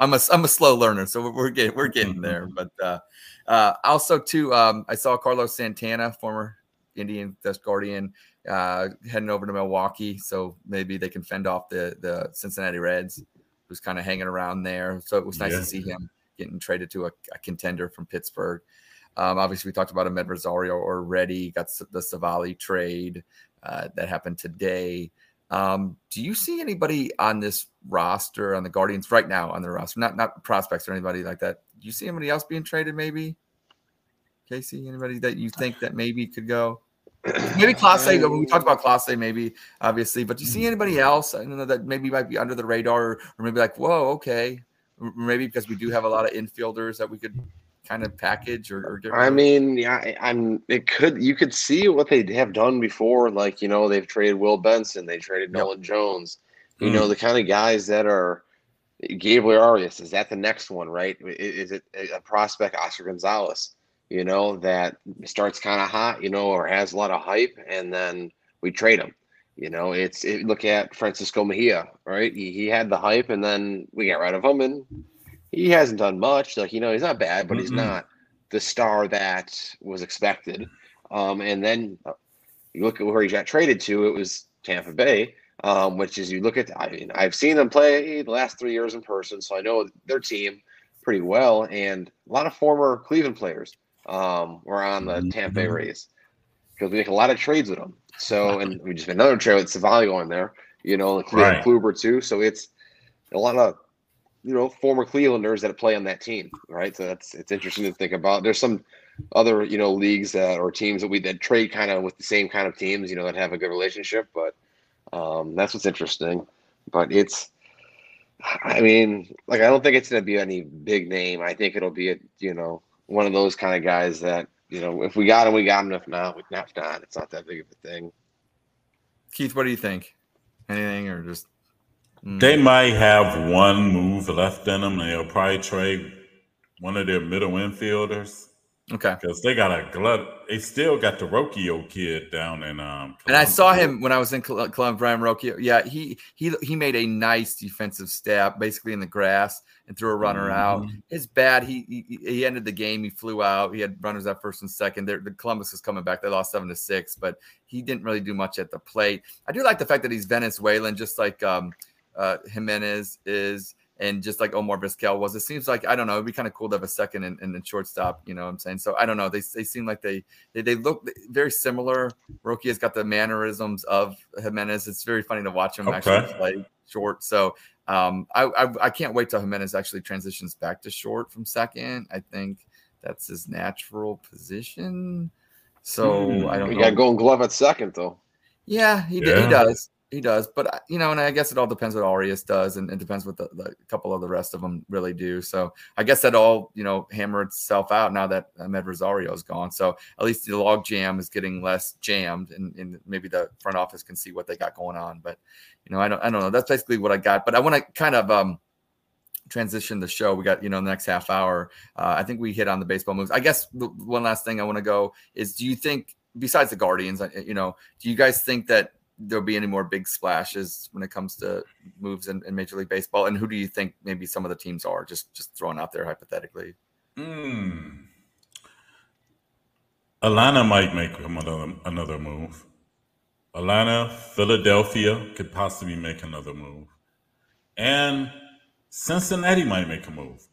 I'm a I'm a slow learner, so we're, we're getting we're getting there. But uh, uh, also too, um, I saw Carlos Santana, former Indian Dust Guardian, uh, heading over to Milwaukee, so maybe they can fend off the the Cincinnati Reds, who's kind of hanging around there. So it was nice Yeah. to see him getting traded to a, a contender from Pittsburgh. Um, obviously, we talked about Amed Rosario already. Got the Civale trade uh, that happened today. Um, do you see anybody on this roster on the Guardians right now on the roster? Not not prospects or anybody like that. Do you see anybody else being traded? Maybe Casey, anybody that you think that maybe could go? Maybe Clase. We talked about Clase, maybe obviously, but do you see anybody else? I don't know that maybe might be under the radar, or, or maybe like, whoa, okay, maybe because we do have a lot of infielders that we could kind of package or, or get. I mean, yeah, I- I'm. It could you could see what they have done before. Like you know, they've traded Will Benson, they traded Yep. Nolan Jones. You Mm. know, the kind of guys that are. Gabriel Arias is that the next one, right? Is it a prospect, Oscar Gonzalez? You know that starts kind of hot, you know, or has a lot of hype, and then we trade him. You know, it's it, look at Francisco Mejia, right? He, he had the hype, and then we got rid of him, and he hasn't done much. Like you know, he's not bad, but he's Mm-mm. not the star that was expected. Um, and then uh, you look at where he got traded to, it was Tampa Bay, um, which is you look at. I mean, I've seen them play the last three years in person, so I know their team pretty well, and a lot of former Cleveland players um, were on the Tampa Bay Rays because we make a lot of trades with them. So, and we just made another trade with Civale on there, you know, Cleveland Right. Kluber too. So it's a lot of you know former Clevelanders that play on that team, right? So that's it's interesting to think about. There's some other you know leagues that or teams that we that trade kind of with the same kind of teams, you know, that have a good relationship. But um, that's what's interesting. But it's, I mean, like I don't think it's going to be any big name. I think it'll be a you know one of those kind of guys that you know if we got him, we got him. If not, if not, it's not that big of a thing. Keith, what do you think? Anything or just? Mm. They might have one move left in them. They'll probably trade one of their middle infielders. Okay. Because they got a glut. They still got the Rocchio kid down in um. And I saw him when I was in Columbus, Brayan Rocchio. Yeah, he he he made a nice defensive stab, basically in the grass, and threw a runner mm-hmm. out. It's bad. He, he, he ended the game. He flew out. He had runners at first and second. They're, the Columbus is coming back. They lost seven to six, but he didn't really do much at the plate. I do like the fact that he's Venezuelan, just like um uh Gimenez is and just like Omar Vizquel was. It seems like I don't know. It'd be kind of cool to have a second and, and shortstop. You know what I'm saying? So I don't know. They, they seem like they, they they look very similar. Roki has got the mannerisms of Gimenez. It's very funny to watch him okay. actually play short. So um, I, I, I can't wait till Gimenez actually transitions back to short from second. I think that's his natural position. So hmm. I don't. Know. We got Golden Glove at second though. Yeah, he, yeah. he does. He does, but uh, you know, and I guess it all depends what Arias does, and it depends what the, the couple of the rest of them really do. So I guess that all you know hammer itself out now that Amed Rosario is gone. So at least the log jam is getting less jammed, and, and maybe the front office can see what they got going on. But you know, I don't, I don't know. That's basically what I got. But I want to kind of um transition the show. We got you know the next half hour. Uh, I think we hit on the baseball moves. I guess the one last thing I want to go is: Do you think besides the Guardians, you know, do you guys think that there'll be any more big splashes when it comes to moves in, in, Major League Baseball? And who do you think maybe some of the teams are? Just just throwing out there hypothetically. Mm. Atlanta might make another another move. Atlanta, Philadelphia could possibly make another move, and Cincinnati might make a move.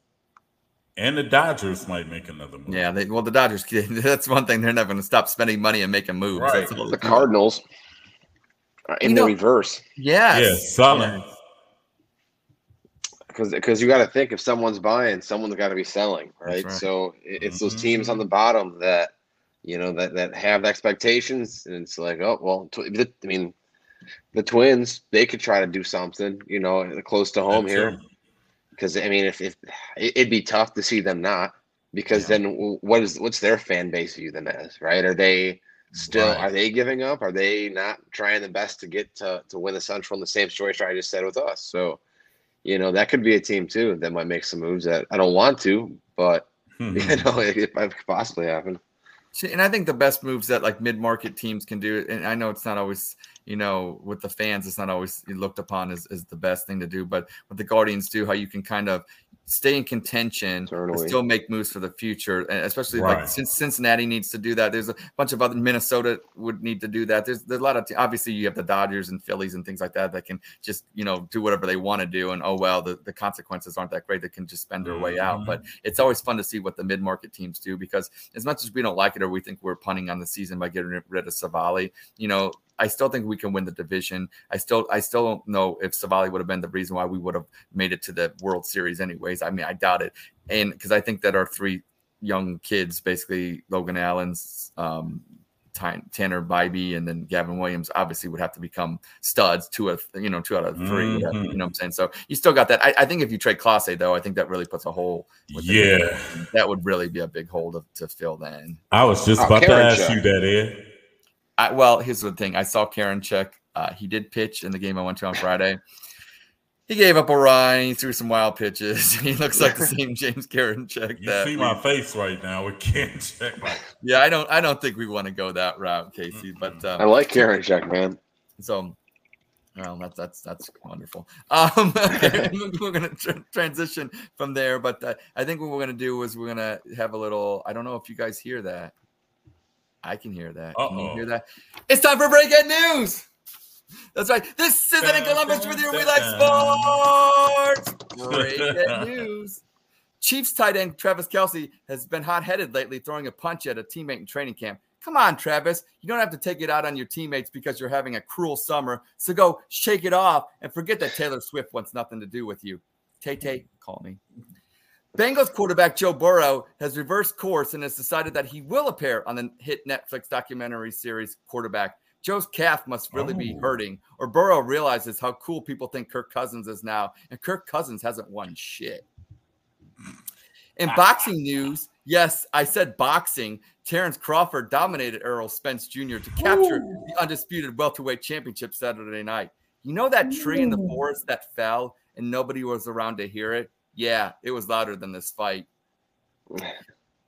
And the Dodgers might make another move. Yeah, they, well, the Dodgers, that's one thing. They're never going to stop spending money and making moves. Right. The Cardinals in you the reverse. Yes. Yeah, selling. Because because you got to think if someone's buying, someone's got to be selling, right? right. So it's mm-hmm. those teams on the bottom that you know that that have expectations, and it's like, oh well, I mean, the Twins they could try to do something, you know, close to home That's here. Because I mean, if, if it'd be tough to see them not, because yeah. then what is what's their fan base view them as, right? Are they Still, right. are they giving up? Are they not trying the best to get to, to win the Central in the same story I just said with us? So, you know, that could be a team too that might make some moves that I don't want to, but hmm. you know, it, it might possibly happen. And I think the best moves that like mid market teams can do, and I know it's not always you know, with the fans, it's not always looked upon as, as the best thing to do. But what the Guardians do, how you can kind of stay in contention, still make moves for the future, and especially right. like since Cincinnati needs to do that. There's a bunch of other Minnesota would need to do that. There's, there's a lot of obviously you have the Dodgers and Phillies and things like that that can just you know do whatever they want to do, and oh well, the, the consequences aren't that great. They can just spend their mm-hmm. way out. Mm-hmm. But it's always fun to see what the mid market teams do because as much as we don't like it or we think we're punting on the season by getting rid of Civale, you know I still think we can win the division. I still I still don't know if Civale would have been the reason why we would have made it to the World Series anyways. I mean, I doubt it. And because I think that our three young kids, basically Logan Allen's, um, Tanner Bibee and then Gavin Williams obviously would have to become studs two of you know two out of 3 mm-hmm. You know what I'm saying? So you still got that. I, I think if you trade Clase though, I think that really puts a hole. Yeah, that would really be a big hole to, to fill. Then I was just oh, about to ask you that, Ed. I, well, here's the thing. I saw Karinchak. Uh, he did pitch in the game I went to on Friday. He gave up a run. He threw some wild pitches. He looks like the same James Karinchak. You see my face right now with Karinchak. yeah, I don't. I don't think we want to go that route, Casey. But um, I like Karinchak, man. So, well, that's that's that's wonderful. Um, okay, we're gonna tr- transition from there, but uh, I think what we're gonna do is we're gonna have a little. I don't know if you guys hear that. I can hear that. Uh-oh. Can you hear that? It's time for breaking news. That's right. This is in Columbus with your We Like Sportz. Breaking news. Chiefs tight end Travis Kelce has been hot headed lately, throwing a punch at a teammate in training camp. Come on, Travis. You don't have to take it out on your teammates because you're having a cruel summer. So go shake it off and forget that Taylor Swift wants nothing to do with you. Tay Tay, call me. Bengals quarterback Joe Burrow has reversed course and has decided that he will appear on the hit Netflix documentary series Quarterback. Joe's calf must really be Oh. hurting, or Burrow realizes how cool people think Kirk Cousins is now, and Kirk Cousins hasn't won shit. In boxing news, yes, I said boxing. Terence Crawford dominated Errol Spence Jr. to capture the undisputed welterweight championship Saturday night. You know that tree in the forest that fell and nobody was around to hear it? Yeah, it was louder than this fight.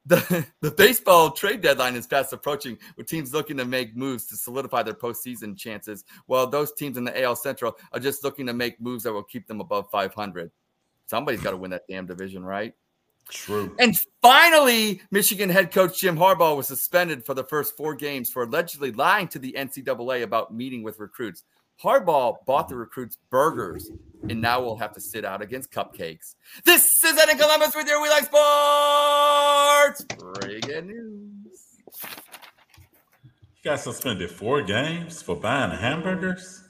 The, the baseball trade deadline is fast approaching, with teams looking to make moves to solidify their postseason chances, while those teams in the AL Central are just looking to make moves that will keep them above 500. Somebody's got to win that damn division, right? True. And finally, Michigan head coach Jim Harbaugh was suspended for the first four games for allegedly lying to the NCAA about meeting with recruits. Harbaugh bought the mm-hmm. recruits burgers and now we'll have to sit out against cupcakes. This is Ed in Columbus with your We Like Sportz breaking news. He got suspended four games for buying hamburgers.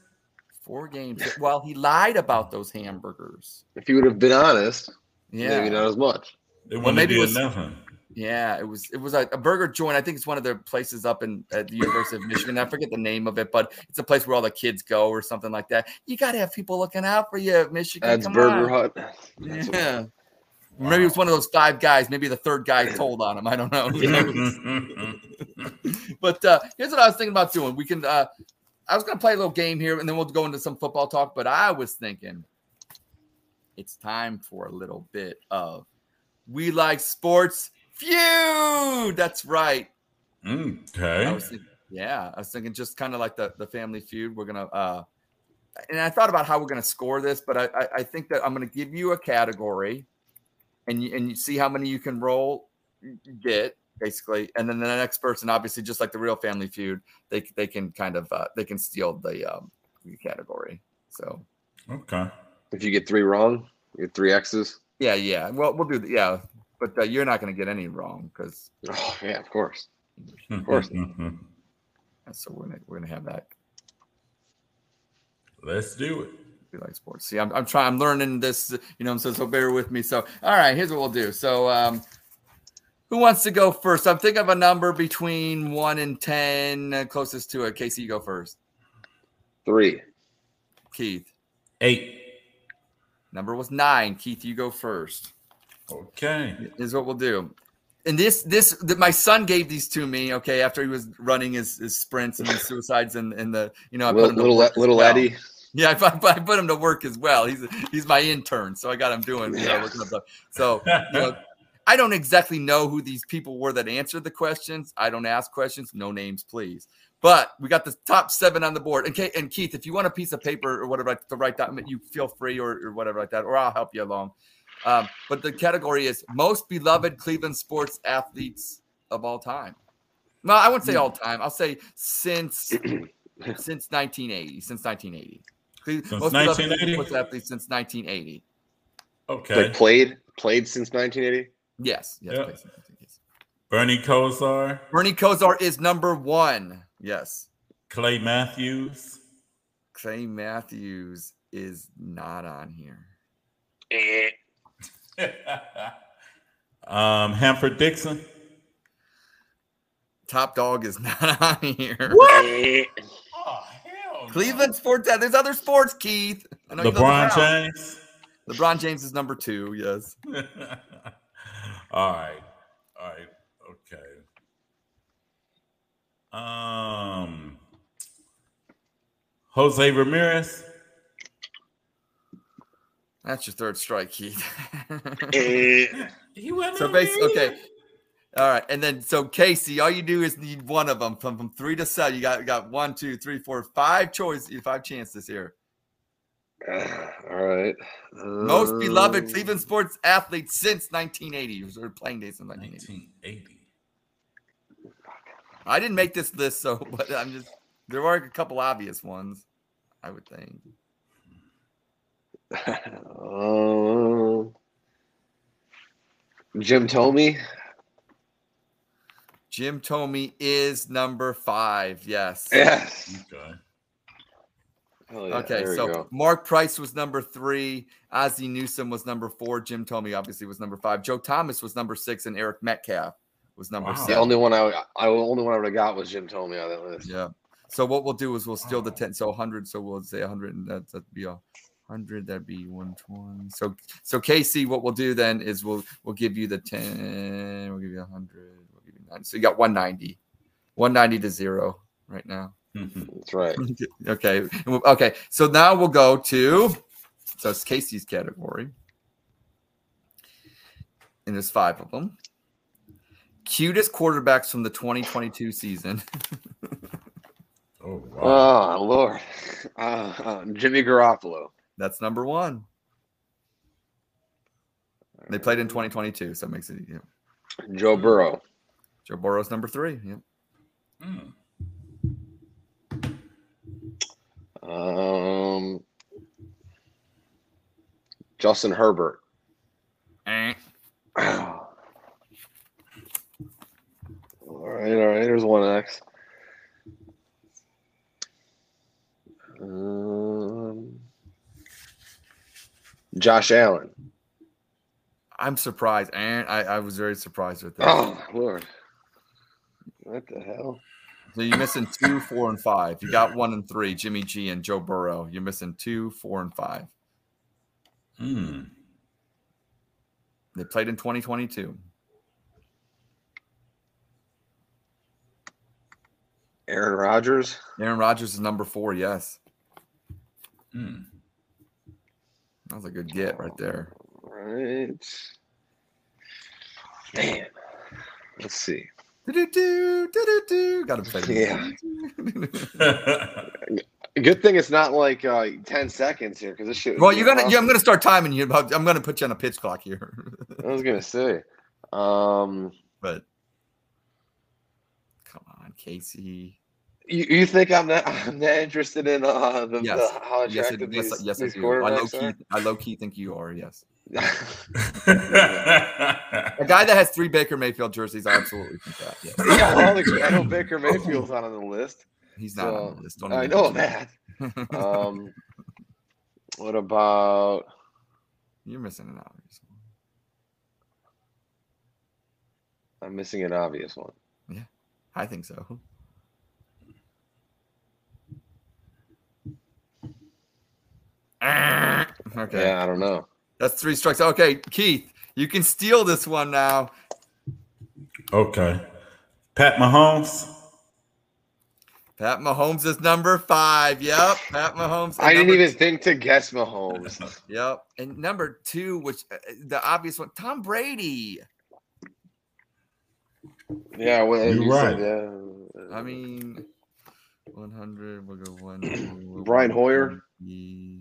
Four games. Well, he lied about those hamburgers. If he would have been honest, Yeah. maybe not as much. They Well, wouldn't maybe have it was- nothing. Yeah, it was it was a, a burger joint. I think it's one of the places up in at the University of Michigan. I forget the name of it, but it's a place where all the kids go or something like that. You got to have people looking out for you, Michigan. That's Come Burger on. Hut. That's what- Yeah. Maybe it was one of those five guys. Maybe the third guy told on him. I don't know. But uh, here's what I was thinking about doing. We can. Uh, I was going to play a little game here, and then we'll go into some football talk. But I was thinking, it's time for a little bit of We Like Sportz feud. That's right. I okay. was thinking, yeah, I was thinking just kind of like the the Family Feud. We're gonna, uh, and I thought about how we're gonna score this, but I I, I think that I'm gonna give you a category, and you and you see how many you can roll get basically, and then the next person, obviously, just like the real Family Feud, they they can kind of uh, they can steal the um the category. So Okay. If you get three wrong, you get three X's. yeah, yeah, well we'll do the, yeah, but uh, you're not gonna get any wrong because Oh yeah, of course. Of course. so we're gonna we're gonna have that. Let's do it. We Like Sportz. See, I'm, I'm trying, I'm learning this, you know, so, so bear with me. So, all right, here's what we'll do. So, um, who wants to go first? I'm thinking of a number between one and 10, uh, closest to it. Casey, you go first. Three. Keith, Eight. number was nine. Keith, you go first. Okay. Is what we'll do. And this, this, that my son gave these to me. Okay, after he was running his, his sprints and his suicides and, and the, you know, I put Little him little, work little well. Eddie. Yeah, I, put- I put him to work as well. He's he's my intern, so I got him doing. You know, looking up the, so you know, I don't exactly know who these people were that answered the questions. I don't ask questions. No names, please. But we got the top seven on the board. And, Ke- and Keith, if you want a piece of paper or whatever to write down, you feel free or, or whatever like that, or I'll help you along. Um, but the category is most beloved Cleveland sports athletes of all time. No, I wouldn't say all time. I'll say since since 1980. Since 1980. Cle- Since most beloved 1980? sports athletes since 1980. Okay. Like played played since 1980. Yes. Yes. Yep. played since 1980. Bernie Kosar, Bernie Kosar is number one. Yes. Clay Matthews, Clay Matthews is not on here. um, Hanford Dixon, Top dog is not on here. Oh, hell Cleveland sports. There's other sports, Keith. I know you know the LeBron James. LeBron James is number two. Yes. All right. All right. Okay. Um Jose Ramirez. That's your third strike, Keith. He went so basically, okay. All right, and then so Casey, all you do is need one of them from, from three to seven. You got you got one, two, three, four, five choices, five chances here. All right. Most beloved Um, Cleveland sports athlete since 1980. Or playing days in 1980. 1980. I didn't make this list, so but I'm just there are a couple obvious ones, I would think. Um, Jim Thome. Jim Thome is number five. Yes. Yes. Okay. Hell yeah, Okay, there so. Mark Price was number three. Ozzie Newsome was number four. Jim Thome obviously was number five. Joe Thomas was number six, and Eric Metcalf was number Wow. The only one I, I the only one I would have got was Jim Thome on that list. Yeah. So what we'll do is we'll steal the ten. So 100. So we'll say 100, and that, that'd be a 100. That'd be 120. So so Casey, what we'll do then is we'll we'll give you the 10. We'll give you 100. We'll give you 90. So you got 190. 190 to zero right now. That's right. Okay. Okay. So now we'll go to so it's Casey's category. And there's five of them. Cutest quarterbacks from the 2022 season. Oh wow. Oh Lord, uh, uh, Jimmy Garoppolo. That's number one. They played in 2022, so it makes it yeah. Joe Burrow. Joe Burrow's number three. Yeah. Hmm. Um, Justin Herbert. Eh. all right, all right. Here's one X. Um, Josh Allen. I'm surprised. And I, I was very surprised with that. Oh Lord, what the hell? So you're missing two, four, and five. You got one and three, Jimmy G and Joe Burrow. You're missing two, four, and five. Hmm. They played in 2022. Aaron Rodgers. Aaron Rodgers is number four. Yes. Hmm. That was a good get right there. Right. Man, let's see. Do-do-do, do-do-do. Got to play. Yeah. Good thing it's not like uh, ten seconds here because this shit. Well, you're gonna. Yeah, I'm gonna start timing you. About. I'm gonna put you on a pitch clock here. I was gonna say. Um, but come on, Casey. You, you think I'm not I'm not interested in uh the, Yes. the how Yes, it, attractive yes, these, yes, I these do. I low key, are? I low key think you are. Yes. A guy that has three Baker Mayfield jerseys, I absolutely think that. Yes. yeah, all the, I know Baker Mayfield's not on the list. He's not on the list. Don't I know that. Um, what about You're missing an obvious one. I'm missing an obvious one. Yeah, I think so. Okay. Yeah, I don't know. That's three strikes. Okay, Keith, you can steal this one now. okay. Pat Mahomes. Pat Mahomes is number five. Yep. Pat Mahomes. I didn't number even think to guess Mahomes. Yep. And number two, which uh, the obvious one, Tom Brady. Yeah, well, You're you said, right. yeah. I mean, 100. We'll go one. two, Brian Hoyer. 180, 180,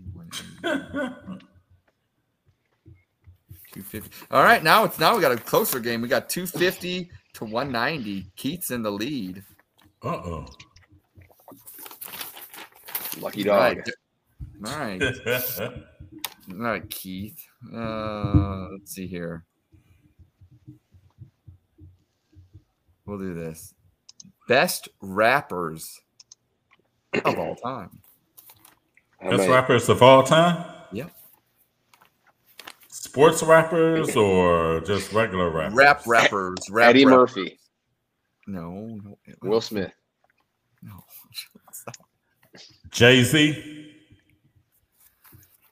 250. All right, now it's now we got a closer game. We got 250 to 190. Keith's in the lead. Uh oh. lucky All dog. right. All right. All right, Keith. Uh, let's see here. We'll do this. Best rappers of all time. How Best many? rappers of all time? Yep. Sports rappers or just regular rappers? Rap rappers. Rap Eddie rappers. Murphy, No, no. Will Smith. No. Jay Z.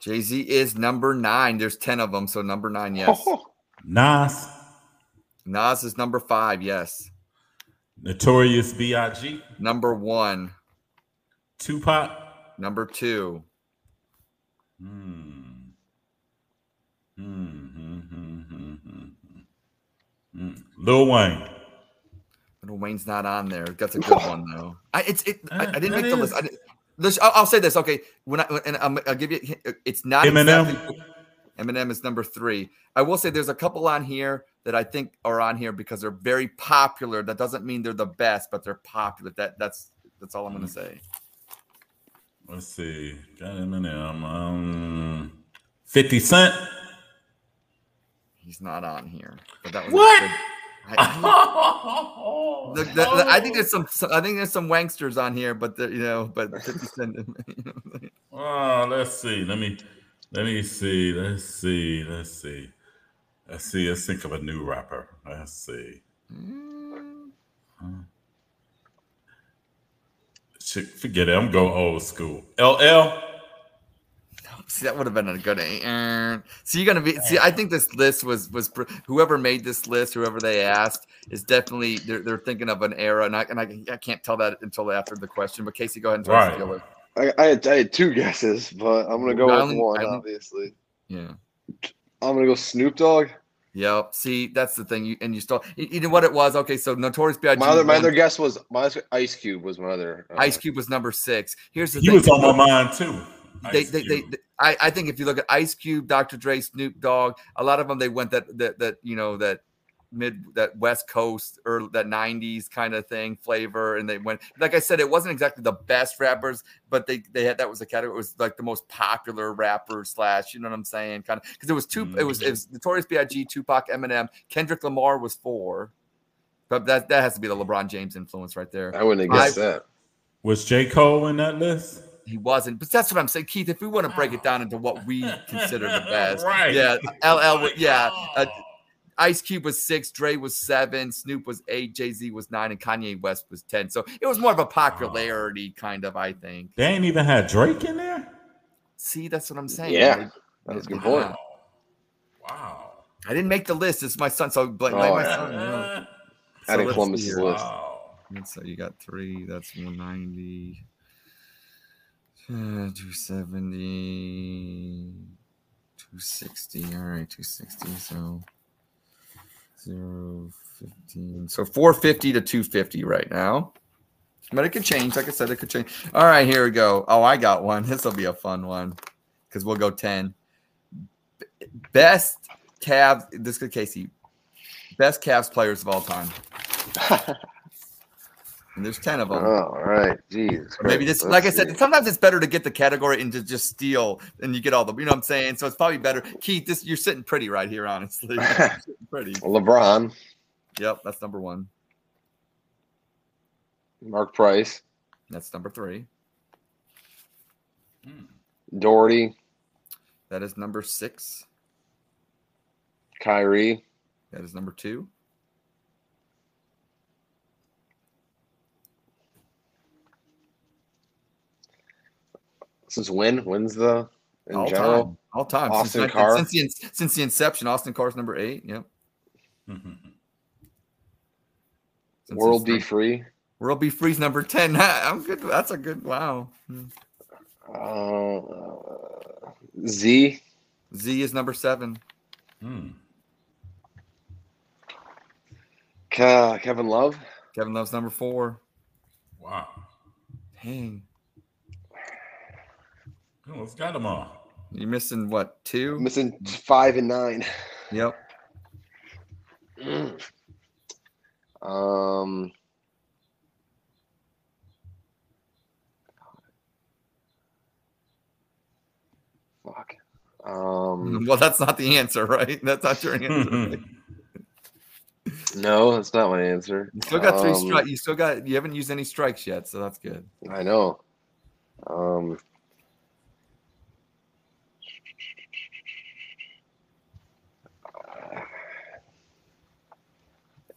Jay Z is number nine. There's 10 of them. So number nine, yes. Oh. Nas. Nas is number five, yes. Notorious B.I.G. Number one. Tupac. Number two. Hmm. Hmm, hmm, hmm, hmm, hmm, hmm. Hmm. Lil Wayne. Little Wayne's not on there. That's a good one though. I it's it. I, I didn't That make the list. I, didn't- this- I'll, I'll say this. Okay, when I and I'm, I'll give you. It's not Eminem? exactly- Eminem is number three. I will say there's a couple on here that I think are on here because they're very popular. That doesn't mean they're the best, but they're popular. That that's that's all I'm gonna say. Let's see. Got Eminem. Um, 50 Cent. He's not on here. But that was What? good- I, the- the- the- I think there's some, I think there's some wanksters on here, but you know, but 50 Cent. Oh, Oh, let's see. Let me let me see. Let's see. Let's see. Let's see. Let's think of a new rapper. Let's see. Huh. Shit, forget it. I'm going old school. LL. See, that would have been a good. Uh, so you're gonna be. See, I think this list was was whoever made this list, whoever they asked, is definitely they're, they're thinking of an era, and I and I, I can't tell that until after the question. But Casey, go ahead and tell us Right. the. I, I, had, I had two guesses, but I'm gonna go I with only- one. I obviously, Yeah. I'm gonna go Snoop Dogg. Yep. See, that's the thing. You and you still. You, you know what it was? Okay, so Notorious B.I.G. My other, my other guess was my Ice Cube was my other. uh, Ice Cube was number six. Here's the thing. He thing. was on my mind too. they, Ice they, they, Cube. they- I, I think if you look at Ice Cube, Dr. Dre, Snoop Dogg, a lot of them they went that that that you know that mid that West Coast or that '90s kind of thing flavor, and they went like I said, it wasn't exactly the best rappers, but they they had that was the category. It was like the most popular rapper slash, you know what I'm saying, kind of because it was two. It was it was Notorious B.I.G., Tupac, Eminem, Kendrick Lamar was four. But that, that has to be the LeBron James influence right there. I wouldn't have guessed I- that. Was J. Cole in that list? He wasn't, but that's what I'm saying, Keith. If we want to break it down into what we consider the best, Right. Yeah, LL, Oh yeah. Uh, Ice Cube was six, Dre was seven, Snoop was eight, Jay Z was nine, and Kanye West was ten. So it was more of a popularity kind of, I think. They ain't even had Drake in there. See, that's what I'm saying. Yeah, They- that's a good yeah. point. Wow. I didn't make the list. It's my son, so blame, Oh, blame my yeah. son. you know. So Adding let's Columbus' list. Wow. So you got three. That's 190. Uh, 270. 260. All right, 260. So 0, 15. So 450 to 250 right now. But it could change. Like I said, it could change. All right, here we go. Oh, I got one. This will be a fun one because we'll go 10. Best Cavs. This is Casey. Best Cavs players of all time. And there's 10 of them. Oh, all right, jeez. Or maybe this, like I said, see. sometimes it's better to get the category and to just steal, and you get all the, you know what I'm saying. So it's probably better. Keith, this you're sitting pretty right here, honestly. Pretty. LeBron, Yep, that's number one. Mark Price, That's number three. Hmm. Daugherty, That is number six. Kyrie, That is number two. Since when? When's the in all general? time. All time. Austin since, Carr. Since the, since the inception, Austin Carr's number eight. Yep. Since World his- be free. World B. Free's number 10. I'm good. That's a good, wow. Hmm. Uh, Z, Z is number seven. Hmm. Kevin Love, Kevin Love's number four. Wow. Dang. Almost got them all. You're missing what, two? missing five and nine. Yep. Um, fuck. Um, Well, that's not the answer, right? That's not your answer. right? no, that's not my answer. You still got three Um, strikes. You still got. You haven't used any strikes yet, so that's good. I know. Um,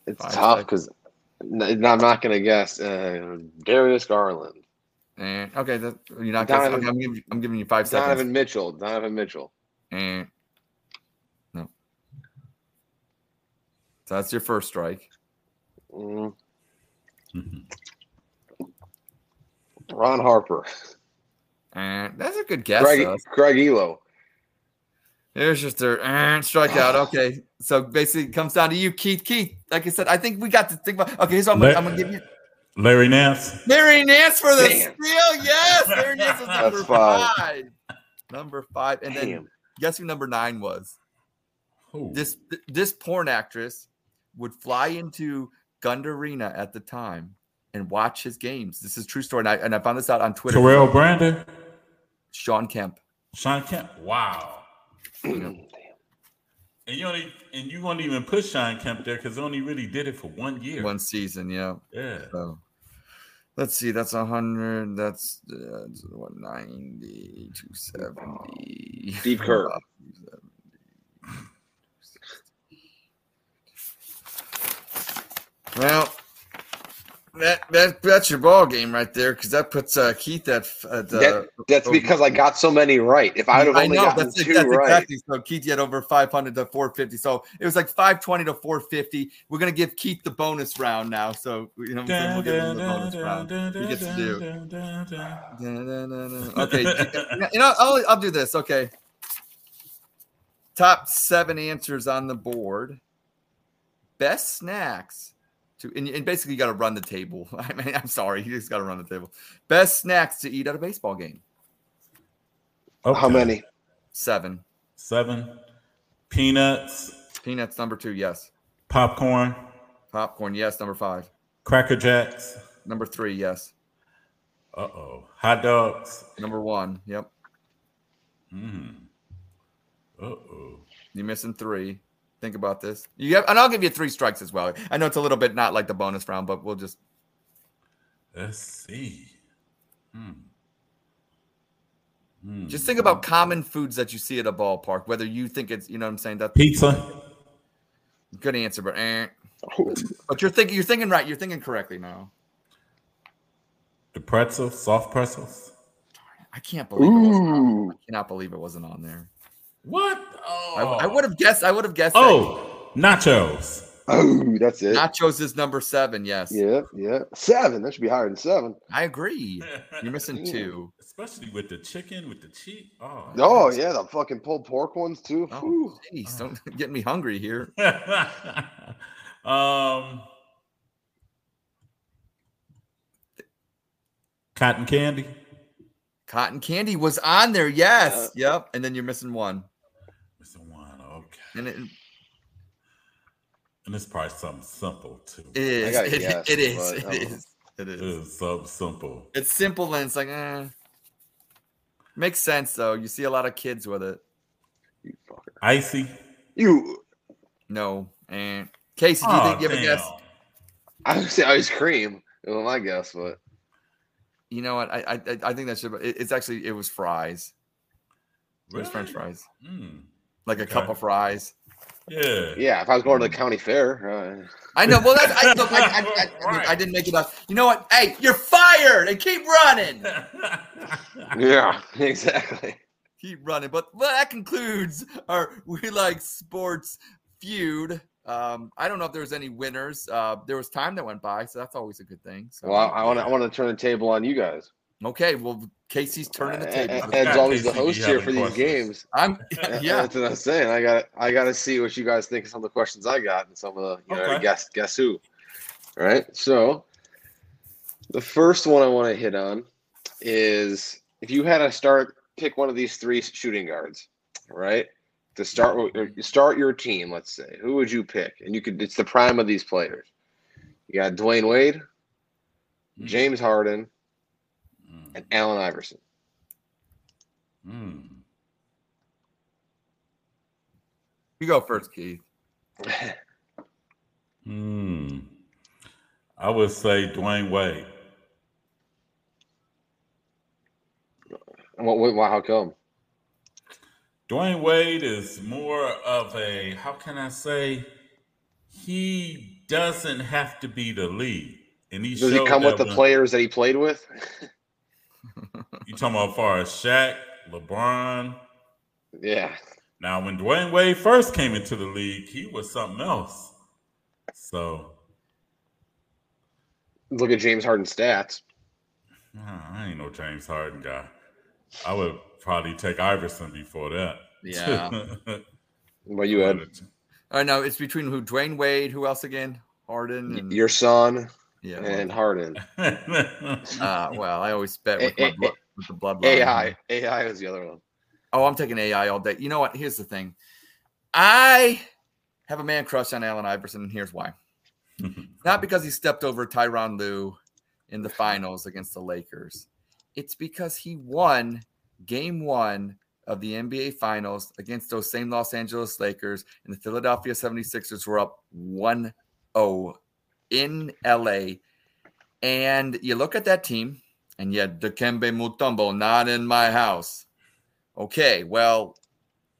it's Five tough because I'm not gonna guess. Uh, Darius Garland, And okay, that, you're not. Gonna, Donovan- okay, I'm, giving, you- I'm giving you five seconds. Donovan Mitchell, Donovan Mitchell. And no. So that's your first strike. Mm. Ron Harper, And that's a good guess. Greg, though. Craig Ehlo. There's just a uh, strikeout. Okay, so basically, it comes down to you, Keith. Keith, like I said, I think we got to think about. Okay, so I'm, gonna, I'm gonna give you Larry Nance. Larry Nance for the Damn. steal. Yes, Larry Nance is number That's five. five. Number five, and then Damn. guess who number nine was? Who? This this porn actress would fly into Gund Arena at the time and watch his games. This is a true story, and I, and I found this out on Twitter. Terrell Brandon. Shawn Kemp. Shawn Kemp. Wow. And you only and you won't even put Shawn Kemp there because only really did it for one year. One season, yeah. Yeah. So, Let's see. That's a hundred. That's uh, what 90, 270. Steve Kerr. Well, that that that's your ball game right there because that puts uh, Keith at, at uh, That, that's over- because I got so many right. If I'd have I only know gotten that's, two that's right, exactly so. Keith, had over 500 to 450, so it was like 520 to 450. We're gonna give Keith the bonus round now, so you know what I'm saying? we'll give him the bonus round. He gets to do. Okay, you know I'll I'll do this. Okay, top seven answers on the board. Best snacks to and, and basically you got to run the table. I mean, I'm sorry, you just got to run the table. Best snacks to eat at a baseball game. how many? Seven. Seven. Peanuts, Peanuts number two, yes. popcorn, Popcorn, yes. Number five. Cracker Jacks. Number three, yes. Uh oh. Hot dogs. Number one, yep. Mm. Uh oh. You're missing three. Think about this. You have, and I'll give you three strikes as well. I know it's a little bit not like the bonus round, but we'll just Let's see. Hmm. Hmm. just think about common foods that you see at a ballpark. Whether you think it's, you know, what I'm saying That pizza. good answer, but eh. but you're thinking, you're thinking right. You're thinking correctly now. The pretzels, soft pretzels. I can't believe it wasn't. On, Ooh, I cannot believe it wasn't on there. What? Oh. I would have guessed. I would have guessed. that. Oh, nachos. oh, that's it. nachos is number seven. Yes, Yeah, yeah. Seven. That should be higher than seven. I agree. You're missing two. Especially with the chicken, with the cheese. Oh, Oh yeah, the fucking pulled pork ones too. Oh, Whew. jeez, don't get me hungry here. um, cotton candy. Cotton candy was on there. Yes. Yep. And then you're missing one. Missing one. Okay. And it, And it's probably something simple too. it is. gotta It, guess, it is. but I It don't know. is. It It is. is something simple. It's simple and it's like, eh. Makes sense though. You see a lot of kids with it. You fucker. Icy. You. No. And Casey, do you Oh, think you have a guess? I would say ice cream. Well, my guess, but You know what? I I, I- I think that should. It, it's actually it was fries. It was French fries, Mm, like a cup of fries. yeah. yeah, if I was going to the county fair, I know. Well, that's, I, look, I, I, I, I, I didn't make it up. You know what? Hey, you're fired, and keep running. uh, yeah, exactly. keep running. But well, that concludes our We Like Sportz feud. Um, I don't know if there was any winners. Uh, there was time that went by, so that's always a good thing. So Well, I want to I want to turn the table on you guys. Okay, well, Casey's turning the Ed- table. Ed's Yeah, always the host here having for these games. I'm yeah. That's what I'm saying. I got I got to see what you guys think of some of the questions I got and some of the you know guess guess who. All right. So the first one I want to hit on is if you had to start pick one of these three shooting guards, right? To start or start your team, let's say, who would you pick? And you could it's the prime of these players. You got Dwyane Wade, Mm. James Harden, Mm, and Allen Iverson. mm. You go first, Keith. Hmm. I would say Dwyane Wade. What, what, how come? Dwyane Wade is more of a how can I say? He doesn't have to be the lead, and he Does he come with the when- players that he played with? You talking about as far as Shaq, LeBron? yeah. Now, when Dwyane Wade first came into the league, he was something else. So Look at James Harden's stats. uh, I ain't no James Harden guy. I would probably take Iverson before that. Yeah. What you had? All right, now it's between who? Dwyane Wade. Who else again? Harden. And, Your son yeah. and Harden. Uh, well, I always bet with, A- my A- blood, with the bloodline. AI. AI was the other one. Oh, I'm taking AI all day. You know what? Here's the thing. I have a man crush on Allen Iverson, and here's why. Not because he stepped over Tyronn Lue in the finals against the Lakers. It's because he won game one of the NBA finals against those same Los Angeles Lakers, and the Philadelphia 76ers were up 1 0 in LA. And you look at that team, and yet Dikembe Mutombo not in my house. Okay, well,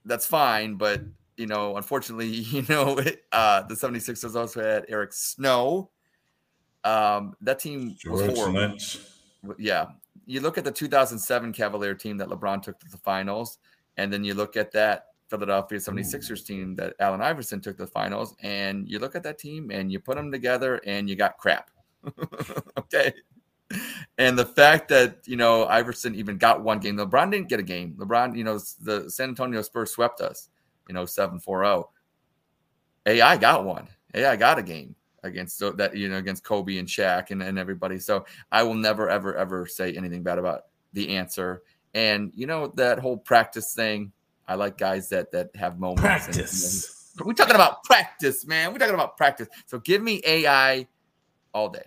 that's fine, but you know, unfortunately, you know, uh, the 76ers also had Eric Snow. Um, that team was horrible. Lynch. Yeah. You look at the 2007 Cavalier team that LeBron took to the finals, and then you look at that Philadelphia 76ers team that Allen Iverson took to the finals, and you look at that team and you put them together and you got crap. okay. And the fact that, you know, Iverson even got one game, LeBron didn't get a game. LeBron, you know, the San Antonio Spurs swept us, you know, 7 4 0. AI got one. AI got a game against so that you know against Kobe and Shaq and, and everybody. So I will never ever ever say anything bad about the answer. And you know that whole practice thing. I like guys that that have moments. and- Practice. we're talking about practice, man. We're talking about practice. So give me AI all day.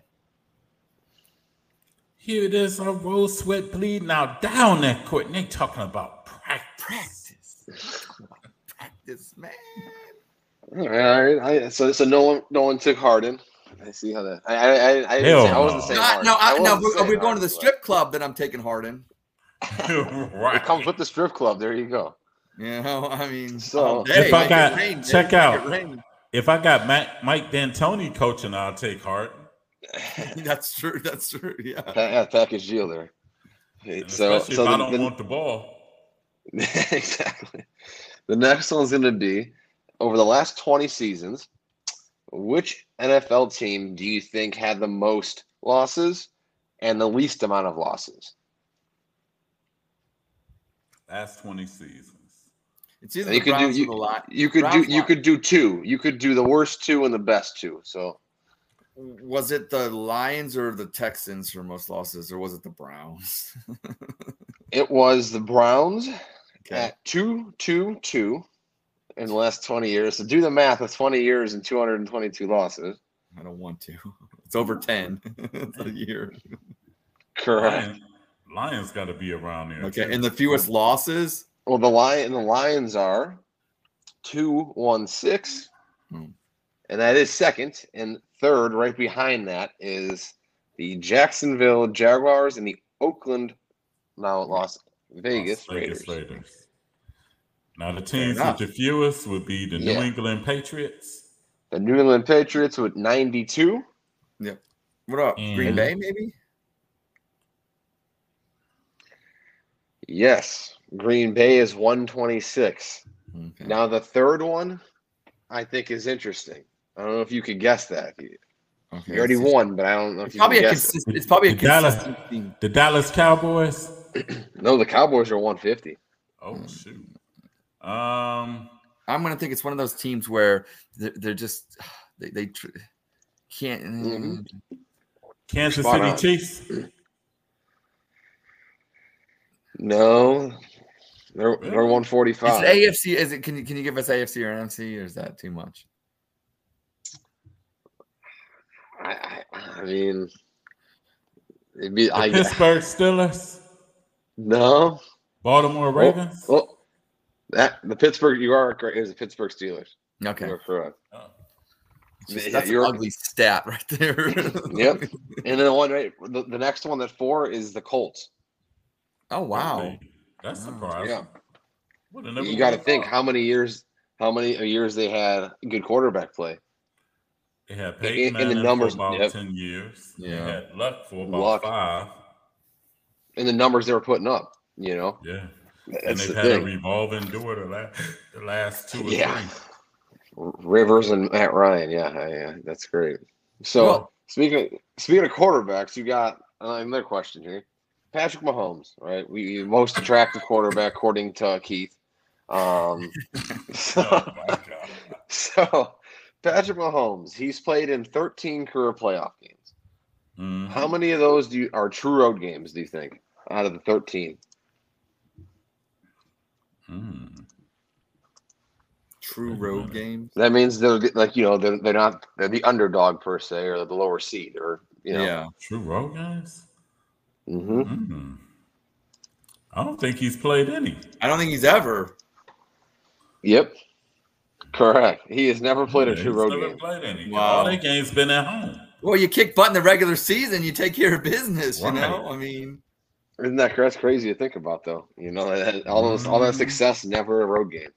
Here it is, a rose sweat bleed now down that court. And they talking about practice. Practice. practice, man. All right, I, so so no one no one took Harden. I see how that. I I I, I, didn't say, I wasn't no. saying No, Harden. no, I, no we're, saying we're going to Harden, the but strip club that I'm taking Harden. right. It comes with the strip club. There you go. You know, I mean, So- all day, If I got- rain, check out. If I got Mac, Mike D'Antoni coaching, I'll take Harden. That's true. That's true. Yeah. Pa- yeah, package deal there. Okay, And So so if I don't the- want the ball. exactly. The next one's going to be over the last 20 seasons, which NFL team do you think had the most losses and the least amount of losses? Last 20 seasons. It's either You the could do Browns or you, the Lions. you could do Browns you could do two. You could do the worst two and the best two. So Was it the Lions or the Texans for most losses, or was it the Browns? it was the Browns okay. at two two two in the last 20 years. So do the math. of 20 years and 222 losses. I don't want to. It's over 10 a year. Correct. Lions, Lions got to be around there. Okay. too. And the fewest losses? Well, the lion the Lions are two one six, Hmm. and that is second. And third, right behind that, is the Jacksonville Jaguars and the Oakland, now Las Vegas Las Raiders. Raiders. Now the teams with the fewest would be the New Yeah. England Patriots. The New England Patriots with ninety two. Yep. What up? Green Bay, maybe? Yes, Green Bay is one twenty six. Okay. Now the third one, I think is interesting. I don't know if you could guess that. You okay. you already it's- won, but I don't know if It's you probably can a guess it. consistent. It's probably a The Dallas- team. The Dallas Cowboys. No, the Cowboys are one fifty. Oh shoot. Um, I'm gonna think it's one of those teams where they're, they're just they, they tr- can't. Mhm. Kansas Spot City on. Chiefs. No, they're they're Really? one forty Is it AFC? Is it? Can you can you give us AFC or NFC, or is that too much? I, I, I mean, it'd be The I Pittsburgh Steelers. no. Baltimore oh, Ravens. Oh, that the Pittsburgh. You are correct. It was the Pittsburgh Steelers. Okay, You're correct. Oh. Just- Yeah, that's an you're- ugly stat right there. Yep. And then the one right, the, the next one that four is the Colts. Oh wow. That's surprising. Yeah. Would've You got to think how many years, how many years they had good quarterback play. They had in- Peyton in the numbers, for about yep. ten years. They Yeah. had Luck for about Luck. five. And the numbers they were putting up. You know, Yeah. and they've the had a revolving door the last the last two or Yeah. three. Rivers and Matt Ryan. Yeah, yeah, that's great. So Well- speaking speaking of quarterbacks, you got uh, another question here. Patrick Mahomes, right? We most attractive quarterback according to Keith. Um, so, Oh my god. so Patrick Mahomes, he's played in 13 career playoff games. Mhm. How many of those do you are true road games? Do you think out of the 13? Mhm. True road games. That means they're like you know they're, they're not they're the underdog per se or the lower seed or you know. Yeah. True road guys? hmm Mhm. I don't think he's played any. I don't think he's ever. Yep. Correct. He has never played a true road never game. played any. Wow. All their games been at home. Well, you kick butt in the regular season, you take care of business. You know, I mean, Isn't that that's crazy to think about though? You know, that, all those all that success never a road game.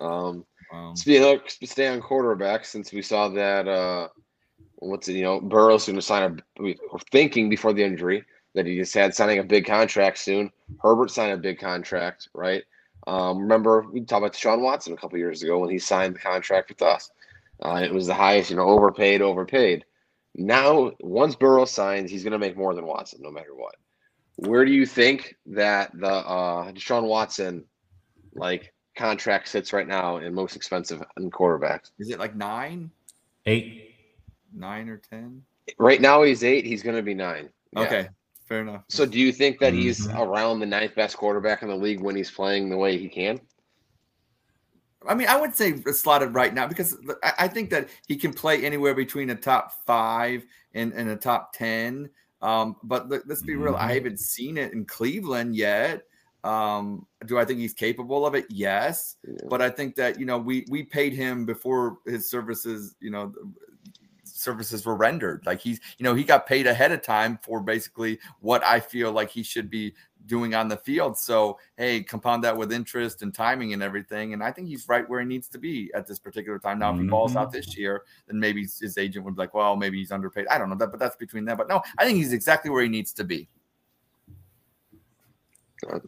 Um, um, speaking of stay on quarterback, since we saw that uh, what's it? You know, Burrow's going to sign a. We were thinking before the injury that he just had signing a big contract soon. Herbert signed a big contract, right? Um, remember we talked about Sean Watson a couple years ago when he signed the contract with us. Uh, it was the highest, you know, overpaid, overpaid. Now, once Burrow signs, he's going to make more than Watson, no matter what. Where do you think that the uh, Deshaun Watson like contract sits right now in most expensive in quarterbacks? is it like nine, eight, nine or ten? Right now, he's eight. He's going to be nine. Yeah. Okay, fair enough. So, do you think that he's Mhm. around the ninth best quarterback in the league when he's playing the way he can? I mean, I would say slotted right now because I I think that he can play anywhere between a top five and, and a top 10. Um, but let, us be real, I Mhm. haven't seen it in Cleveland yet. Um, do I think he's capable of it? Yes. Yeah. But I think that, you know, we we paid him before his services, you know, services were rendered. Like he's, you know, he got paid ahead of time for basically what I feel like he should be doing on the field. So, hey, compound that with interest and timing and everything. And I think he's right where he needs to be at this particular time. Now, if he balls out mm-hmm. this year, then maybe his agent would be like, well, maybe he's underpaid. I don't know that, but that's between them. But no, I think he's exactly where he needs to be.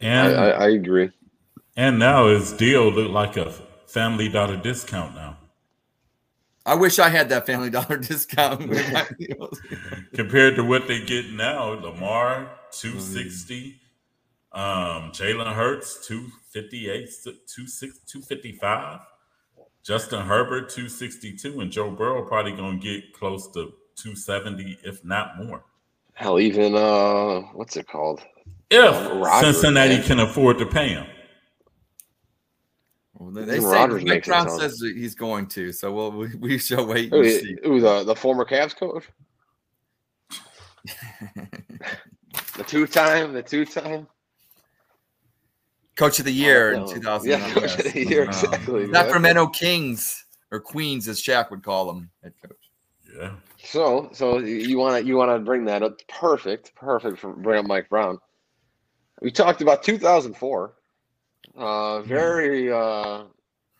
And- I, I agree. And now his deal looked like a family dollar discount now. I wish I had that family dollar discount with my deals. Compared to what they get now, Lamar 260, um, Jalen Hurts 258, 26 255, Justin Herbert 262, and Joe Burrow probably gonna get close to 270, if not more. Hell, even uh, what's it called? If Rodgers, Cincinnati man. can afford to pay him. Well, they they Even say Rodgers Mike makes it Brown says that he's going to, so we'll, we, we shall wait Who, and see. who the uh, the former Cavs coach, the two time, the two time. Coach of the year Oh, in 2000. Yeah, Coach of the Year, uh-huh. exactly, Sacramento Kings or Queens, as Shaq would call them, head coach. Yeah. So, so you want to you want to bring that up? Perfect, perfect for bring up Mike Brown. We talked about 2004, uh, very uh,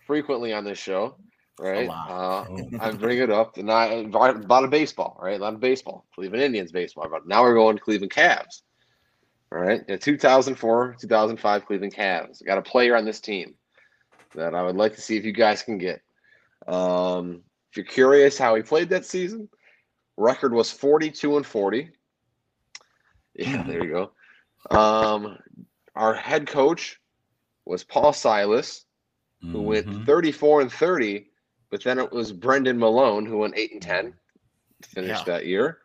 frequently on this show, right? Uh, I bring it up, and I about a baseball, right? A lot of baseball, Cleveland Indians baseball. But now we're going to Cleveland Cavs, all right? The 2004, 2005 Cleveland Cavs. I got a player on this team that I would like to see if you guys can get. Um, if you're curious how he played that season, record was 42 and 40. Yeah, there you go. Um, our head coach was Paul Silas, who went Mhm. 34 and 30, but then it was Brendan Malone who went 8 and 10, finished that year.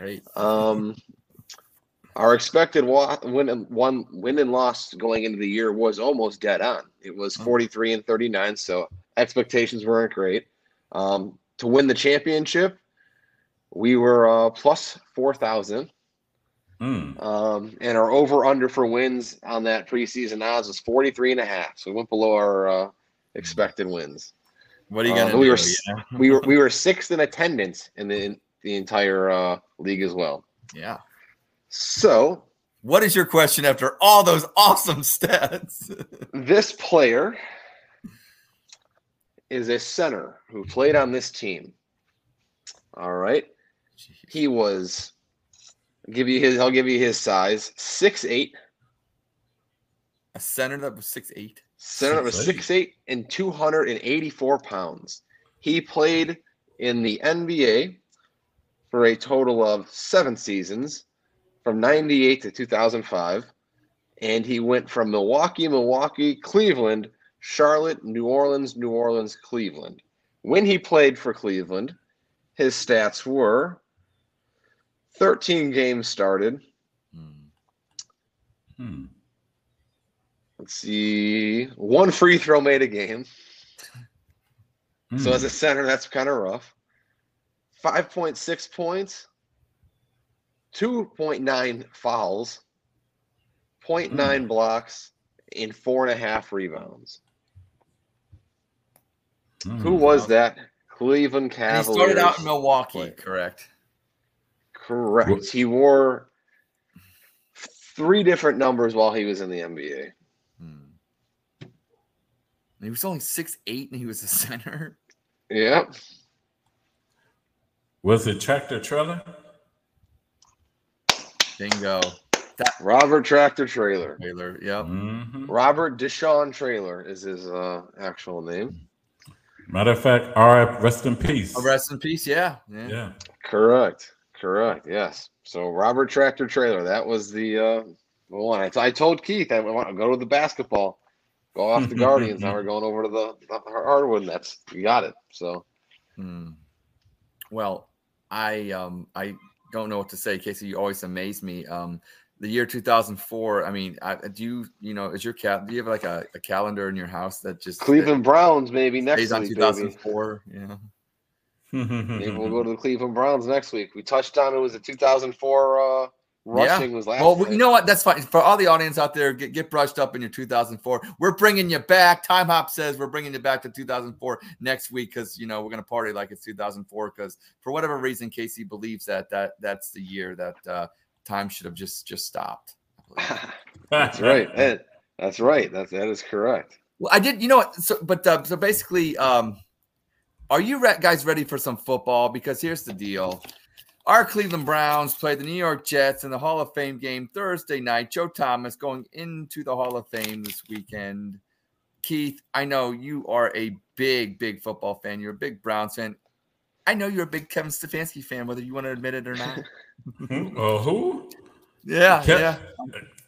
Right. Um, our expected wa- win and one win and loss going into the year was almost dead on. It was 43 and 39, so expectations weren't great. Um, to win the championship, we were uh, plus 4,000. Mm. Um, and our over under for wins on that preseason odds was 43 and a half. So we went below our uh, expected wins. What are you Uh, going to we do? were you we were we were sixth in attendance in the in the entire uh, league as well. yeah. So What is your question after all those awesome stats? this player is a center who played on this team. All right. He was give you his I'll give you his size. Six eight. A center that was six eight. Center that was six eight and two hundred and eighty four pounds. He played in the NBA for a total of seven seasons from 98 to 2005. And he went from Milwaukee, Milwaukee, Cleveland, Charlotte, New Orleans, New Orleans, Cleveland. When he played for Cleveland, his stats were 13 games started. Hmm. Let's see, one free throw made a game. So Hmm. as a center, that's kind of rough. 5.6 points, 2.9 fouls, 0.9 blocks, and four and a half rebounds. Hmm. Who was that? Cleveland And he started out in Milwaukee, correct? Correct. He wore three different numbers while he was in the NBA. Hmm. He was only six eight, and he was a center. Yep. Was it tractor Traylor? Bingo. That Robert Tractor Traylor. Traylor. Yep. Mm-hmm. Robert Deshaun Traylor is his uh, actual name. Matter of fact, R. Rest in peace. Oh, rest in peace. Yeah. Yeah. yeah. Correct. Correct. Yes. So Robert Tractor Traylor. That was the uh, one. I, told Keith I want to go to the basketball, go off the Guardians. now we're going over to the, the hardwood nets. You got it. So. Hmm. Well, I um I don't know what to say, Casey. You always amaze me. Um, the year 2004 i mean I, do you you know is your cat do you have like a, a calendar in your house that just cleveland that browns maybe next on week 2004 baby. yeah maybe we'll go to the cleveland browns next week we touched on it was a 2004 uh rushing yeah. was last well you know what that's fine for all the audience out there get, get brushed up in your 2004 we're bringing you back time hop says we're bringing you back to 2004 next week because you know we're going to party like it's 2004 because for whatever reason casey believes that that that's the year that uh time should have just just stopped. that's right. Ed, that's right. That's that is correct. Well, I did. You know what? So, but uh, so basically, um, are you re- guys ready for some football? Because here's the deal: our Cleveland Browns play the New York Jets in the Hall of Fame game Thursday night. Joe Thomas going into the Hall of Fame this weekend. Keith, I know you are a big, big football fan. You're a big Browns fan. I know you're a big Kevin Stefanski fan, whether you want to admit it or not. who? Uh, who? Yeah, Kev- yeah,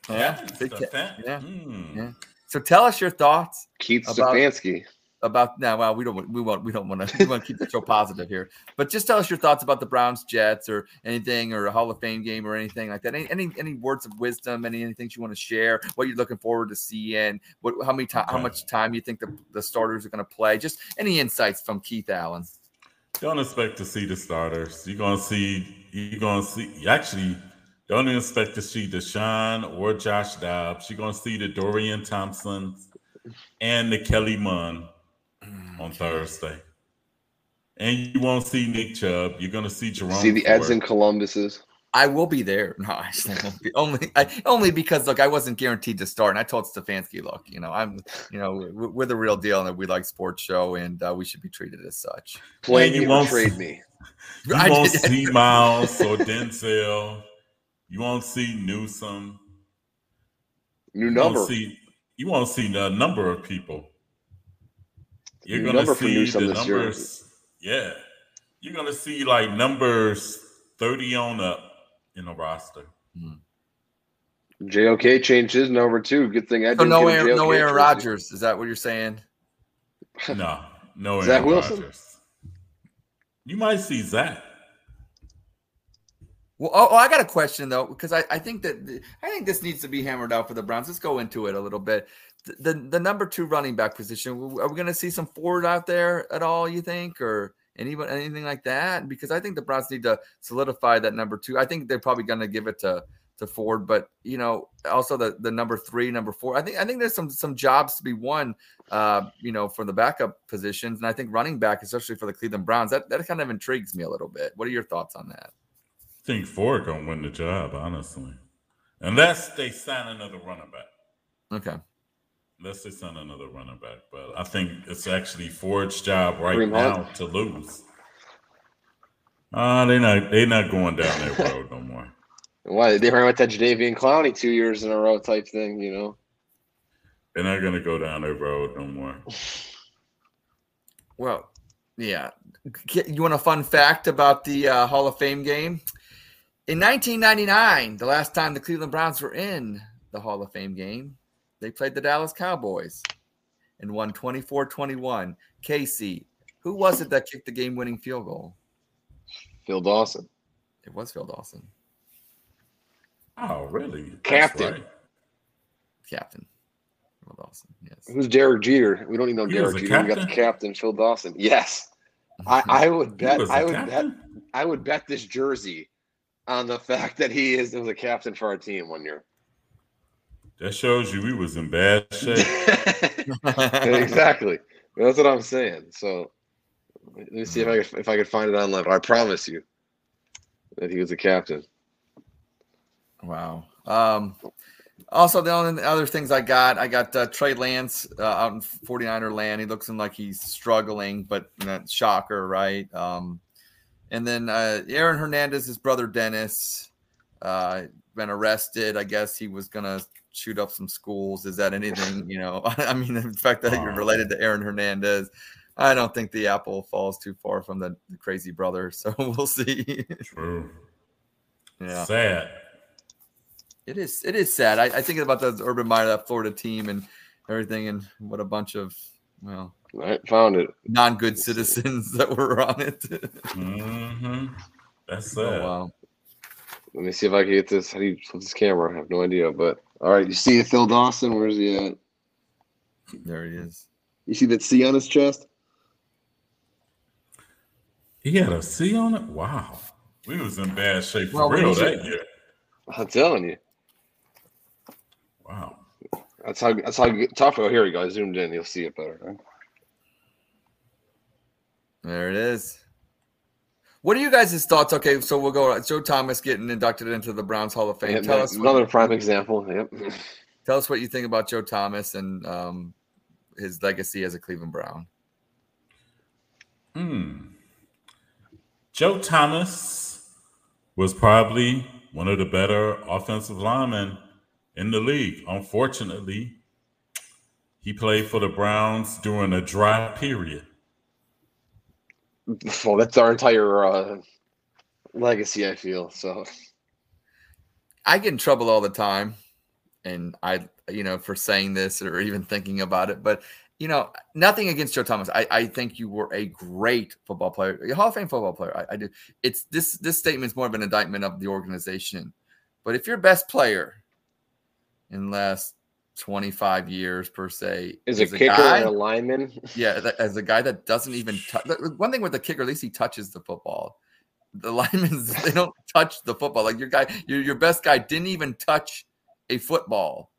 yeah, yeah. yeah. Mm. yeah. So tell us your thoughts, Keith about, Stefanski. About now, well, we don't, we won't, we don't want to, we want to keep the show positive here. But just tell us your thoughts about the Browns, Jets, or anything, or a Hall of Fame game, or anything like that. Any, any, any words of wisdom, any anything you want to share? What you're looking forward to seeing? What, how many time, how much time you think the, the starters are going to play? Just any insights from Keith Allen. Don't expect to see the starters. You're gonna see. You're gonna see. Actually, don't expect to see Deshaun or Josh Dobbs. You're gonna see the Dorian Thompson and the Kellen Mond on Thursday. And you won't see Nick Chubb. You're gonna see Jerome. See the Ford. Edson Columbuses. I will be there. No, I won't be. Only, I, only because look, I wasn't guaranteed to start, and I told Stefanski, look, you know, I'm, you know, we're, we're the real deal, and we like sportz show, and uh, we should be treated as such. When you won't trade me, you I won't did. see Myles or Denzel. You won't see Newsome. New number. You won't see, you won't see the number of people. You're gonna see the numbers. Yeah, you're gonna see like numbers thirty on up in the roster. Mm-hmm. JOK changed his number too. Good thing I didn't. So no Aaron, no Aaron Rodgers. Is that what you're saying? no, no Zach Aaron Wilson. Rodgers. You might see Zach. Well, oh, oh, I got a question though, because I, I think that I think this needs to be hammered out for the Browns. Let's go into it a little bit. The the, number two running back position. Are we going to see some Ford out there at all? You think, or anyone anything like that? Because I think the Browns need to solidify that number two. I think they're probably going to give it to to Ford, but you know, also the the number three, number four. I think I think there's some some jobs to be won, uh, you know, for the backup positions, and I think running back, especially for the Cleveland Browns, that that kind of intrigues me a little bit. What are your thoughts on that? I think Ford gonna win the job, honestly, unless they sign another running back. Okay. Unless they send another running back, but I think it's actually Ford's job right now to lose. Uh, they're not they're not going down that road no more. Why they ran with that Jadeveon Clowney two years in a row type thing, you know? They're not gonna go down that road no more. Well, yeah. You want a fun fact about the uh, Hall of Fame game? In 1999, the last time the Cleveland Browns were in the Hall of Fame game, they played the Dallas Cowboys and won 24 21. Casey, who was it that kicked the game winning field goal? Phil Dawson. It was Phil Dawson. Oh, really? Captain. Right. Captain. Phil Dawson. Yes. Who's Derek Jeter? We don't even know he Derek Jeter. We got the captain, Phil Dawson. Yes. I, I would bet I would captain? bet I would bet this jersey on the fact that he is was a captain for our team one year. That shows you we was in bad shape. exactly. That's what I'm saying. So let me see if I could, if I could find it online. But I promise you, that he was a captain. Wow. Um, also, the only other things I got, I got uh, Trey Lance uh, out in 49er land. He looks like he's struggling, but that shocker, right? Um, and then uh, Aaron Hernandez, his brother Dennis, uh, been arrested. I guess he was gonna shoot up some schools. Is that anything? You know, I mean, the fact that you're related to Aaron Hernandez, I don't think the apple falls too far from the, the crazy brother. So we'll see. True. yeah. Sad. It is. It is sad. I, I think about the Urban Meyer, that Florida team, and everything, and what a bunch of well, I found it. non-good citizens that were on it. hmm That's sad. oh wow. Let me see if I can get this. How do you flip this camera? I have no idea. But all right, you see Phil Dawson? Where's he at? There he is. You see that C on his chest? He had a C on it. Wow, we was in bad shape for Well, real should- that year. I'm telling you. Wow. That's how that's how you get tough. Oh, here we go. I zoomed in. You'll see it better. Right? There it is. What are you guys' thoughts? Okay, so we'll go. Joe Thomas getting inducted into the Browns Hall of Fame. Yeah, tell that- us, another what, prime example. Yep. tell us what you think about Joe Thomas and um, his legacy as a Cleveland Brown. Hmm. Joe Thomas was probably one of the better offensive linemen in the league. Unfortunately, he played for the Browns during a dry period. Well, that's our entire uh, legacy. I feel so. I get in trouble all the time, and I, you know, for saying this or even thinking about it. But you know, nothing against Joe Thomas. I, I think you were a great football player, a Hall of Fame football player. I, I do. It's this this statement is more of an indictment of the organization. But if your best player in last twenty five years per se Is a a kicker guy- and a lineman? yeah, that, as a guy that doesn't even touch. One thing with the kicker, at least he touches the football. The linemen, they don't touch the football. Like your guy, your your best guy didn't even touch a football.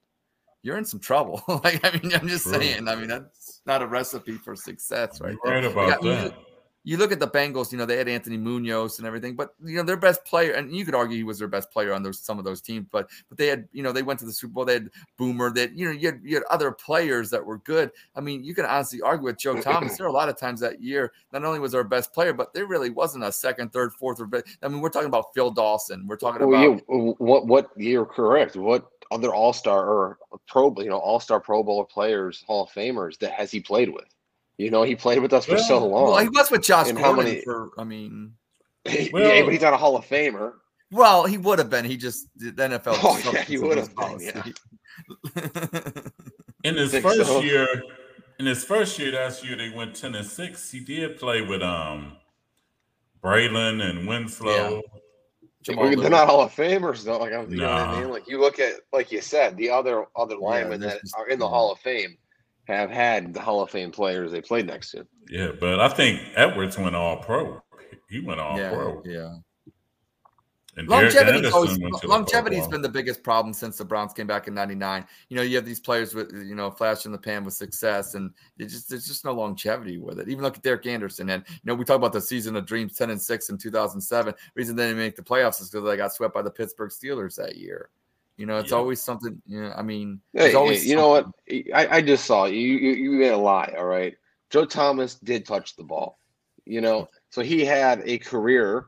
You're in some trouble. like I mean, I'm just True. saying. I mean, that's not a recipe for success, right? You're right there. about Yeah, you- that. You look at the Bengals, you know, they had Anthony Munoz and everything, but you know, their best player, and you could argue he was their best player on those some of those teams, but but they had, you know, they went to the Super Bowl, they had Boomer, that you know, you had, you had other players that were good. I mean, you can honestly argue with Joe Thomas. There are a lot of times that year, not only was our best player, but there really wasn't a second, third, fourth, or best. I mean, we're talking about Phil Dawson. We're talking Well, about you, what what you're correct. What other All Star or Pro, you know, All Star Pro Bowler players, Hall of Famers that has he played with? You know, he played with us for so long. well, he was with Josh And how Gordon many- for, I mean, yeah, Well- but he's not a Hall of Famer. well, he would have been. He just the NFL. Oh, yeah, he would have been, yeah. In his first so. year, in his first year, last year they went ten and six. He did play with um Braylon and Winslow. Jamal They're not Hall of Famers though. Like I'm, you know what I mean? Like you look at, like you said, the other other linemen there's that just- are in the. Hall of Fame have had the Hall of Fame players they played next to. Yeah, but I think Edwards went all pro. He went all yeah, pro. yeah. And Derek Longevity's always went to the Pro longevity's Bowl. been the biggest problem since the Browns came back in '99. You know, you have these players with you know flash in the pan with success, and it just there's just no longevity with it. Even look at Derek Anderson, and you know we talk about the season of dreams, ten and six in 2007. Reason they didn't make the playoffs is because they got swept by the Pittsburgh Steelers that year. You know, it's Yeah. always something. You know, I mean, Hey, always you know what? I, I just saw you. You you made a lie. All right. Joe Thomas did touch the ball. You know, so he had a career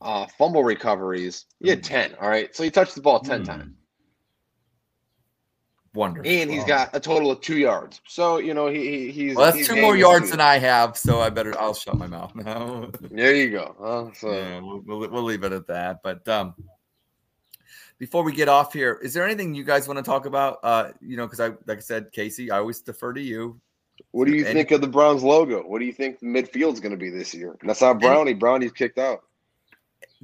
uh, fumble recoveries. He had ten. All right. So he touched the ball ten Hmm. times, Wonderful. and he's got a total of two yards. So you know he, he he's. Well, that's he's two more yards than I have, so I better I'll shut my mouth now. There you go. Huh? So yeah, we'll, we'll, we'll leave it at that. But um, before we get off here, is there anything you guys want to talk about? Uh, you know, because I like I said, Casey, I always defer to you. what do you And- think of the Browns logo? What do you think the midfield's going to be this year? And that's not Brownie. Brownie's kicked out.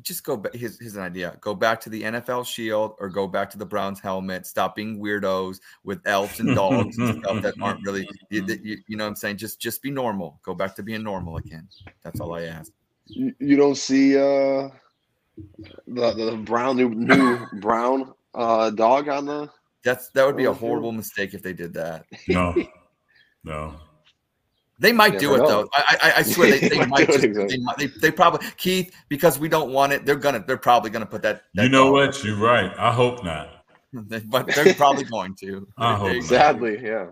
Just go back. Here's, here's an idea: go back to the NFL shield, or go back to the Browns helmet. Stop being weirdos with elves and dogs and stuff that aren't really. You, you, you know what I'm saying? Just just be normal. Go back to being normal again. That's all I ask. You, you don't see uh the the brown new new brown uh dog on the That's that would be a sure. horrible mistake if they did that. No, no. They might You do it know. though. I, I, I swear they, They they might might. Just, exactly. they, might- they, they probably Keith because we don't want it. They're gonna. They're probably gonna put that. that You know dog- what? You're right. I hope not. but they're probably going to. I hope they- not. Sadly, yeah.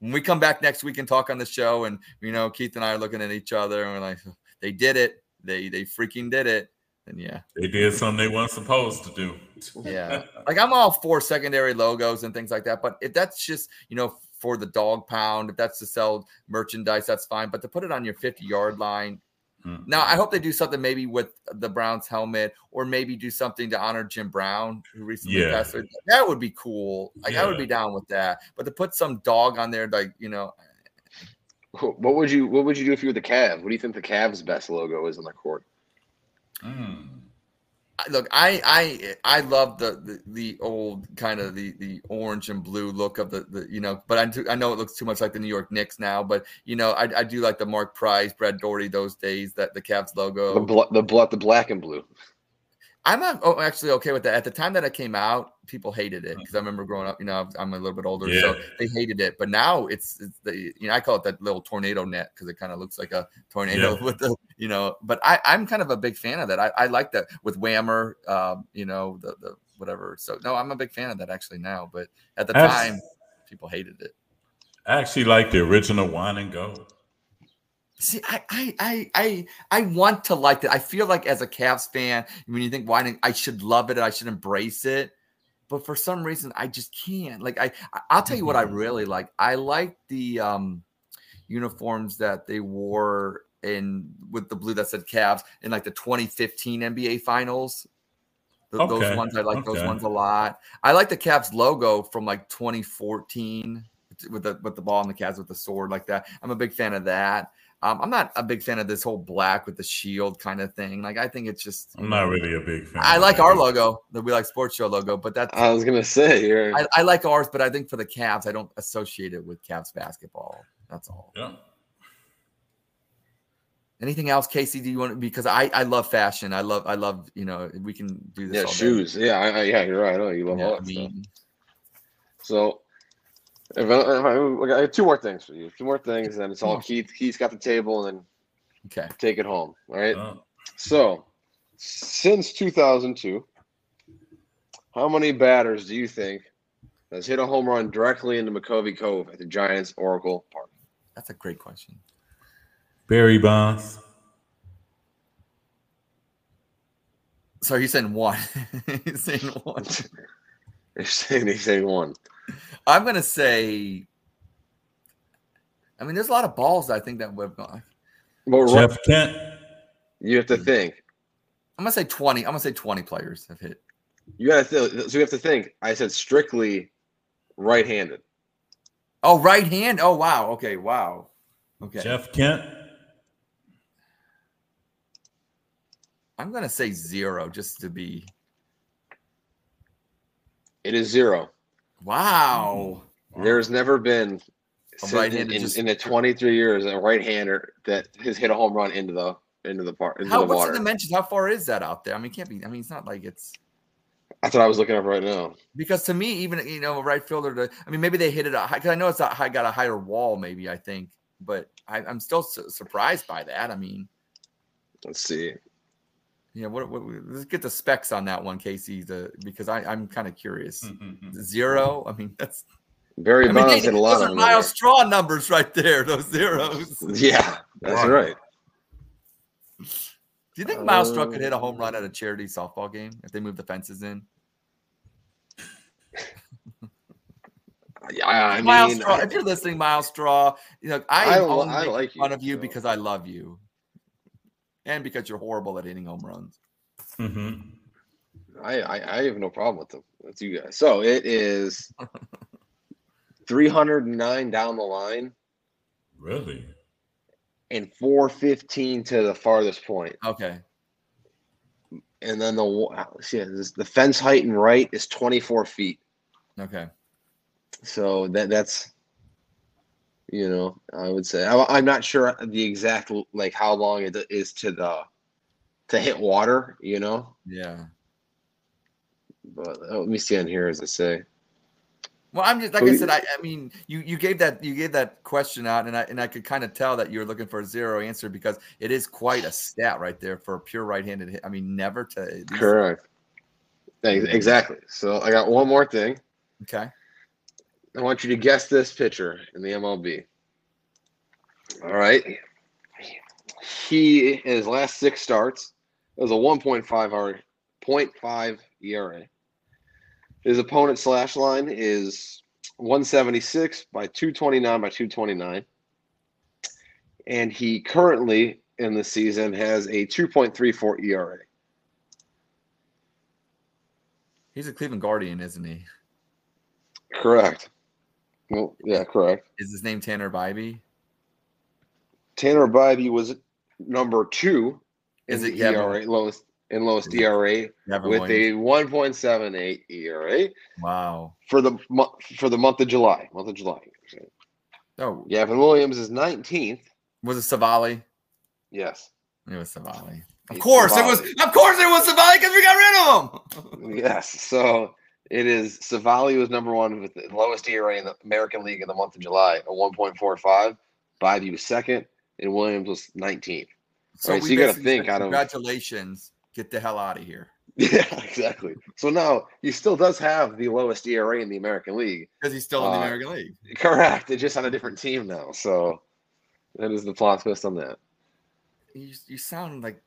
when we come back next week and talk on the show, and you know, Keith and I are looking at each other and we're like, they did it. They they freaking did it. And yeah, They did something they weren't supposed to do. yeah. like I'm all for secondary logos and things like that. But if that's just you know for the dog pound, if that's to sell merchandise, that's fine. But to put it on your 50 yard line. Mm. Now I hope they do something maybe with the Browns helmet, or maybe do something to honor Jim Brown, who recently Yeah. passed away. That would be cool. Like I would be down with that. But to put some dog on there, like you know, What would you What would you do if you were the Cavs? What do you think the Cavs' best logo is on the court? Mm. Look, I I I love the the, the old kind of the the orange and blue look of the the you know, but I do, I know it looks too much like the New York Knicks now, but you know, I, I do like the Mark Price, Brad Daugherty those days that the Cavs logo. The bl- the blood, the black and blue. I'm not oh, actually okay with that. At the time that it came out, people hated it because I remember growing up. You know, I'm a little bit older, so they hated it. But now it's, it's the you know I call it that little tornado net because it kind of looks like a tornado Yeah. with the you know. But I I'm kind of a big fan of that. I, I like that with Whammer, um, you know the the whatever. So no, I'm a big fan of that actually now. But at the time, people hated it. I actually like the original wine and gold. See, I, I, I, I, I want to like it. I feel like as a Cavs fan, when you think, why not I should love it, I should embrace it, but for some reason, I just can't. Like, I, I'll tell you what I really like. I like the um, uniforms that they wore in with the blue that said Cavs in like the 2015 NBA Finals. Th- Okay, Those ones I like those ones a lot. I like the Cavs logo from like 2014 with the with the ball and the Cavs with the sword like that. I'm a big fan of that. Um, I'm not a big fan of this whole black with the shield kind of thing. Like I think it's just I'm not really a big fan. I like that. our logo, the We Like Sportz Show logo, but that's I was gonna say you're I, I like ours, but I think for the Cavs, I don't associate it with Cavs basketball. That's all. Yeah. Anything else, Casey? Do you want to, because I I love fashion. I love I love you know we can do this. yeah all day. shoes. Yeah, I, I, yeah, you're right. I know you love Yeah, all I that stuff. So, if I, if I, okay, I have two more things for you. Two more things, and it's all Oh. Keith. Keith's got the table, and then okay. take it home. All right. Uh, So, since 2002, how many batters do you think has hit a home run directly into McCovey Cove at the Giants Oracle Park? That's a great question. Barry Bonds. So he's saying one. he's saying one. They're saying they say one. I'm gonna say. I mean, there's a lot of balls I think that would have gone. But ru- Jeff Kent. you have to think. I'm gonna say 20. I'm gonna say 20 players have hit. You got to. Th- so you have to think. I said strictly right-handed. Oh, right hand. Oh, wow. Okay, wow. Okay. Jeff Kent. I'm gonna say zero just to be. It is zero. Wow. There's never been since- right-handed in, just- in the 23 years a right-hander that has hit a home run into the into the park into How the what's water. the dimensions? How far is that out there? I mean, it can't be. I mean, it's not like it's That's what I was looking up right now. because to me, even you know, a right fielder. To, I mean, maybe they hit it. Because I know it's a high, got a higher wall. Maybe I think, but I, I'm still su- surprised by that. I mean, Let's see. Yeah. What, what? Let's get the specs on that one, Casey. The because I, I'm kind of curious. Mm-hmm. Zero. I mean, that's. Barry I mean, they- a lot those of are them. Myles Straw numbers right there. Those zeros. Yeah, that's Wow. right. Do you think Myles Straw could hit a home run at a uh, charity softball game if they move the fences in? Yeah, I Myles mean, Straw, I- if you're listening, Myles Straw, you know I, I only I making like you, fun of you so. because I love you, and because you're horrible at hitting home runs. Mm-hmm. I, I I have no problem with them. That's you guys. So it is 309 down the line Really? and 415 to the farthest point. Okay, And then the wa- see, this- the fence height and right is 24 feet. okay. So that that's you know I would say I, I'm not sure the exact like how long it is to the to hit water. You know, Yeah. but uh, let me see on here as I say. Well, I'm just like I said. I, I mean, you you gave that you gave that question out, and I and I could kind of tell that you were looking for a zero answer because it is quite a stat right there for a pure right-handed hit. I mean, never to Correct. Ex- Exactly. So I got one more thing. Okay, I want you to guess this pitcher in the MLB. All right. He in his last six starts it was a 1.5 R 0.5 ERA. His opponent slash line is 176 by 229 by 229. And he currently in the season has a 2.34 ERA. he's a Cleveland Guardian, isn't he? Correct. Well, yeah, correct. Is his name Tanner Bibee? Tanner Bibee was number two Is in it ERA, lowest in lowest ERA with Williams? a 1.78 ERA wow. for the month for the month of July. Month of July. Oh, Gavin Williams is 19th. was it Civale? Yes. It was Civale. Of It's course, it was. Of course, it was Civale because we got rid of him. Yes. So it is Civale was number one with the lowest ERA in the American League in the month of July, a 1.45. Bibee was second, and Williams was 19th. So, Right, so you gotta think said, out of- Congratulations. Get the hell out of here Yeah, exactly. So now he still does have the lowest ERA in the American League. because he's still in the Uh, American League. Correct. It's just on a different team now. So that is the plot twist on that. You, you sound like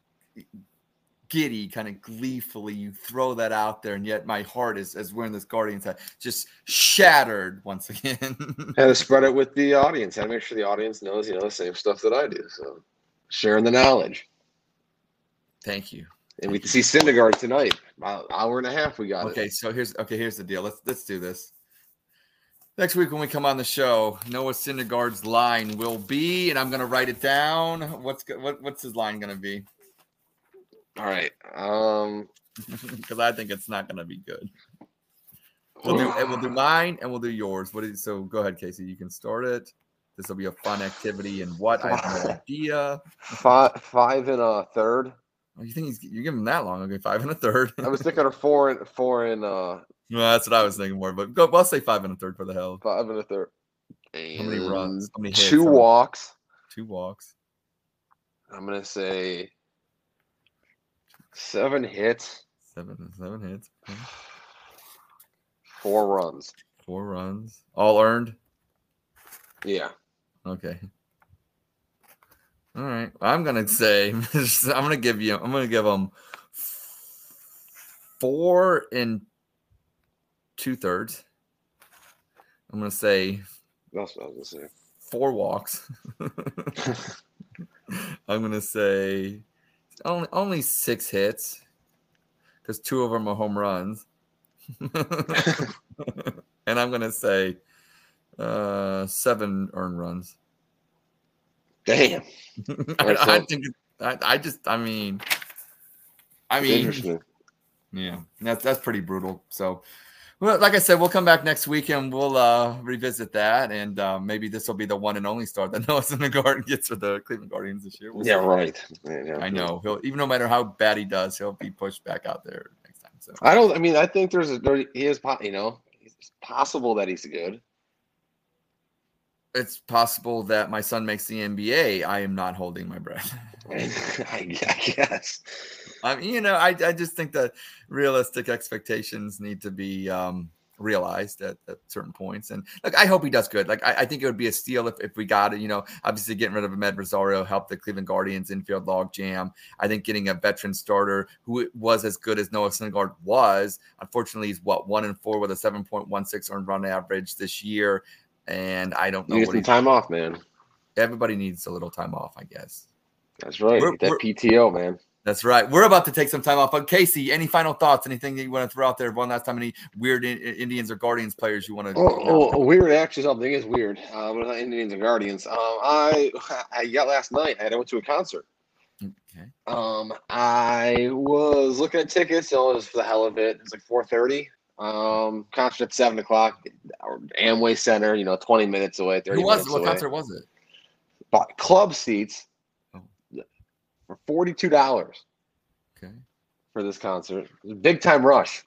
giddy, kind of gleefully. You throw that out there, and yet my heart is, as wearing this Guardians hat, just shattered once again. and spread it with the audience. To make sure the audience knows, you know, the same stuff that I do. So sharing the knowledge. Thank you. And we can see Syndergaard tonight. About an hour and a half we got Okay, it. so here's okay. Here's the deal. Let's let's do this. Next week when we come on the show, Noah Syndergaard's line will be, and I'm gonna write it down. What's what, what's his line gonna be? All right. Um Because I think it's not gonna be good. We'll do and we'll do mine and we'll do yours. What is so? Go ahead, Casey. You can start it. This will be a fun activity. And what? I have no idea. five five and a third. Oh, you think he's you give him that long? Okay, five and a third. I was thinking of four and four and uh well, that's what I was thinking more. But go. I'll say five and a third for the hell. five and a third. How many runs? How many hits? Two How walks. Two walks. I'm gonna say seven hits, Seven seven hits. four runs. Four runs. All earned. Yeah. Okay. All right. I'm gonna say I'm gonna give you. I'm gonna give them four and two thirds. I'm gonna say That's what I was gonna say. four walks. I'm gonna say only only six hits because two of them are home runs. and I'm gonna say uh, seven earned runs. Damn. I, I think I, I just I mean I mean yeah that's that's pretty brutal. So well, like I said, we'll come back next week and we'll uh, revisit that, and uh, maybe this will be the one and only start that Noah Syndergaard gets for the Cleveland Guardians this year. We'll Yeah, right. Yeah. I know he'll even no matter how bad he does, he'll be pushed back out there next time. So I don't. I mean, I think there's a there, he is. You know, it's possible that he's good. it's possible that my son makes the NBA. I am not holding my breath. I guess. I mean, you know, I, I just think that realistic expectations need to be um, realized at, at certain points. And like, I hope he does good. Like, I, I think it would be a steal if, if we got it. You know, obviously getting rid of Amed Rosario helped the Cleveland Guardians infield log jam. I think getting a veteran starter who was as good as Noah Syndergaard was, unfortunately, he's what one and four with a 7.16 earned run average this year. And I don't know You get what some he's, time off, man. everybody needs a little time off, I guess. That's right. We're- Get that we're- PTO, man. That's right. We're about to take some time off. But Casey, any final thoughts? Anything that you want to throw out there? One last time, any weird in, Indians or Guardians players you want to? Oh, oh, weird. Actually, something is weird. Um, with Indians and Guardians. Um, I I got last night. I went to a concert. Okay. Um, I was looking at tickets. It was for the hell of it. It's like four thirty. Um, concert at seven o'clock. Amway Center. You know, twenty minutes away. Thirty Who was minutes it? What away. concert was it? Bought club seats. For forty two dollars. Okay. for this concert. Big Time Rush.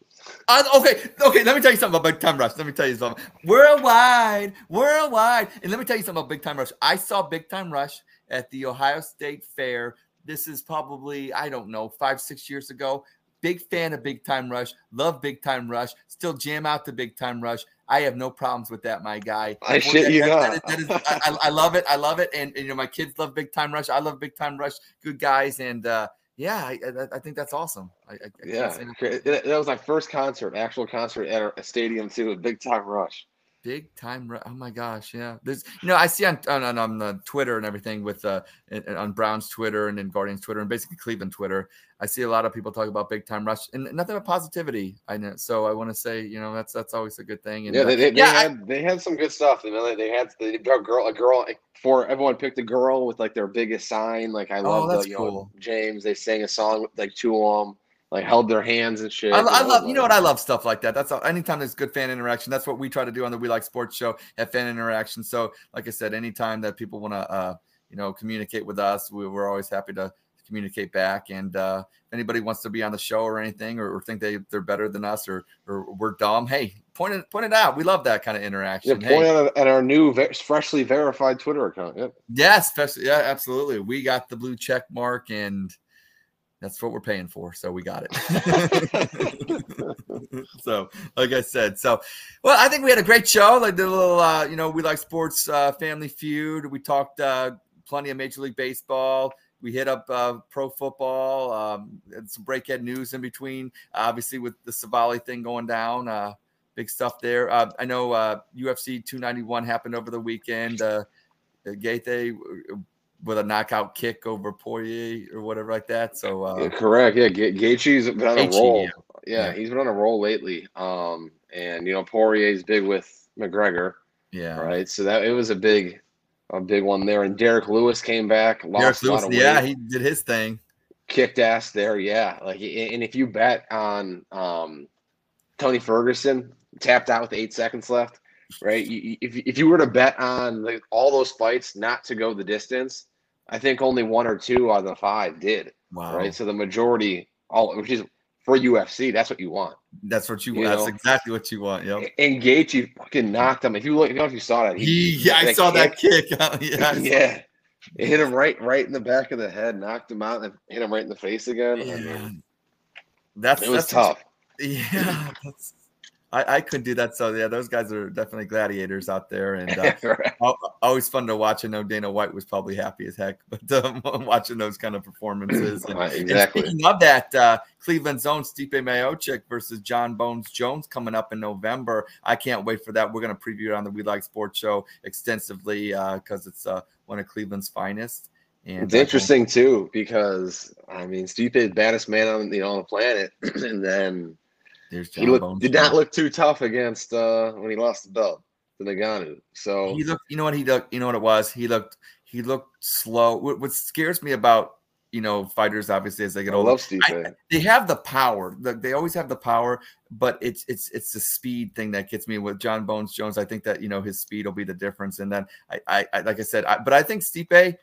Uh, okay, okay. Let me tell you something about Big Time Rush. Let me tell you something. Worldwide, worldwide, and let me tell you something about Big Time Rush. I saw Big Time Rush at the Ohio State Fair. This is probably I don't know five six years ago. Big fan of Big Time Rush. Love Big Time Rush. Still jam out to Big Time Rush. I have no problems with that, my guy. I shit you not. I, I, love it. I love it. And, and, you know, my kids love Big Time Rush. I love Big Time Rush. Good guys. And uh, yeah, I, I, think that's awesome. I, yeah, that was my first concert, actual concert at a stadium too. With Big Time Rush. Big time! Oh my gosh, yeah. There's, you know, I see on on, on the Twitter and everything with uh on Browns Twitter and then Guardians Twitter and basically Cleveland Twitter. I see a lot of people talk about big time rush and nothing but positivity. I know, so I want to say, you know, that's that's always a good thing. And, yeah, they, they, they had I, they had some good stuff. You know, they, they had the girl, a girl for everyone picked a girl with like their biggest sign. Like I love oh, the you cool. know James. They sang a song with like two of them like held their hands and shit. I, I love, you know what? I love stuff like that. That's all, anytime there's good fan interaction. That's what we try to do on the We Like Sportz show at fan interaction. So, like I said, anytime that people want to, uh, you know, communicate with us, we, are always happy to communicate back. And uh, if anybody wants to be on the show or anything, or, or think they they're better than us, or or we're dumb, hey, point it point it out. We love that kind of interaction. Yeah, point hey. at our new, freshly verified Twitter account. Yep. Yes, yeah, absolutely. We got the blue check mark and that's what we're paying for. So we got it. so, like I said, so well, I think we had a great show. Like the little, uh, you know, we like sportz, uh, family feud. We talked uh, plenty of Major League Baseball. We hit up uh, pro football, um, and some breakhead news in between. Obviously, with the Civale thing going down, uh, big stuff there. Uh, I know uh, UFC 291 happened over the weekend. Uh, Gaethje with a knockout kick over Poirier or whatever like that. So uh, yeah, correct, yeah. G- Gaethje's been on a roll. Yeah. yeah. he's been on a roll lately. Um, and you know Poirier's big with McGregor. Yeah, right. So that it was a big, a big one there. And Derrick Lewis came back. Lost Derrick Lewis, yeah, he did his thing. Kicked ass there, yeah. Like, and if you bet on um, Tony Ferguson tapped out with eight seconds left, right? You, if if you were to bet on like all those fights not to go the distance, I think only one or two out of the five did. Wow. Right. So the majority, all which is for UFC, that's what you want. That's what you, you want. Know? That's exactly what you want. Yep. And Gaethje fucking knocked him. If you look, you know if you saw that. He, he yeah, I saw kick. that kick. yeah. yeah. It hit him right, right in the back of the head, knocked him out, and hit him right in the face again. Yeah. I mean, that's it was that's tough. Yeah, that's I, I couldn't do that. So yeah, those guys are definitely gladiators out there, and uh, right. always fun to watch. I know Dana White was probably happy as heck, but um, watching those kind of performances. And, exactly. And speaking of that, uh, Cleveland's own Stipe Miocic versus Jon Bones Jones coming up in November. I can't wait for that. We're going to preview it on the We Like Sportz show extensively because uh, it's uh, one of Cleveland's finest. And it's interesting too because I mean Stipe is baddest man on you know on the planet, and then there's Jon he looked, did not look too tough against uh, when he lost the belt to Ngannou. So he looked. You know what he looked. You know what it was. He looked. He looked slow. What, what scares me about you know fighters obviously as they get older. love Steve. I, they have the power. They always have the power, but it's it's it's the speed thing that gets me with Jon Bones Jones. I think that you know his speed will be the difference. And then I, I, I like I said, I, but I think Stipe,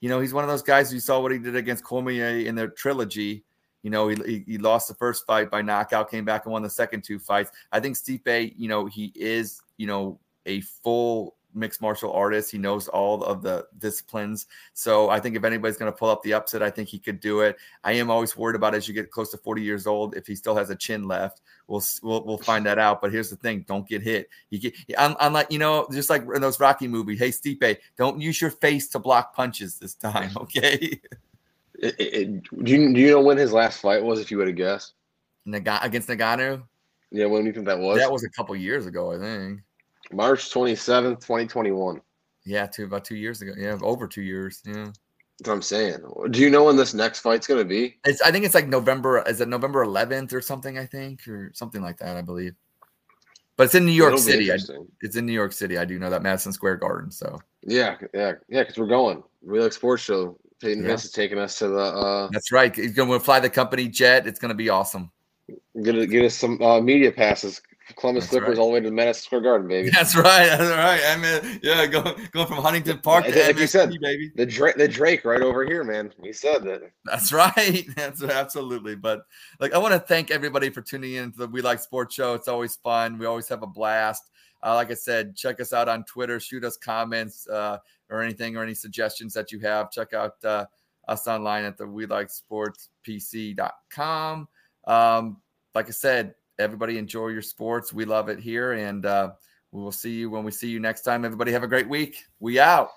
you know, he's one of those guys. You saw what he did against Cormier in their trilogy. You know, he, he lost the first fight by knockout, came back and won the second two fights. I think Stipe, you know, he is, you know, a full mixed martial artist. He knows all of the disciplines. So I think if anybody's going to pull up the upset, I think he could do it. I am always worried about as you get close to 40 years old if he still has a chin left. We'll we'll, we'll find that out. But here's the thing: don't get hit. You get I'm like you know, just like in those Rocky movies. Hey, Stipe, don't use your face to block punches this time. Okay. It, it, do, you, do you know when his last fight was? If you would have guessed, Naga- against Ngannou. Yeah, when do you think that was? That was a couple years ago, I think. March twenty seventh, twenty twenty one. Yeah, two about two years ago. Yeah, over two years. Yeah. That's what I'm saying. Do you know when this next fight's gonna be? It's I think it's like November. Is it November 11th or something? I think or something like that. I believe. But it's in New York City. I, it's in New York City. I do know that Madison Square Garden. So yeah, yeah, yeah. Because we're going. We like sportz show Peyton yeah. Vince is taking us to the. Uh, That's right. He's going to fly the company jet. It's going to be awesome. Gonna get us some uh, media passes Columbus That's Clippers right. all the way to the Madison Square Garden, baby. That's right. That's right. I mean, yeah, going going from Huntington Park to Like you said, baby. The Drake, the Drake, right over here, man. He said that. That's right. That's absolutely. But like, I want to thank everybody for tuning in to the We Like Sportz Show. It's always fun. We always have a blast. Uh, like I said, check us out on Twitter. Shoot us comments uh, or anything or any suggestions that you have. Check out uh, us online at the We Like Sportz PC.com. Um, like I said, everybody enjoy your sports. We love it here, and uh, we will see you when we see you next time. Everybody have a great week. We out.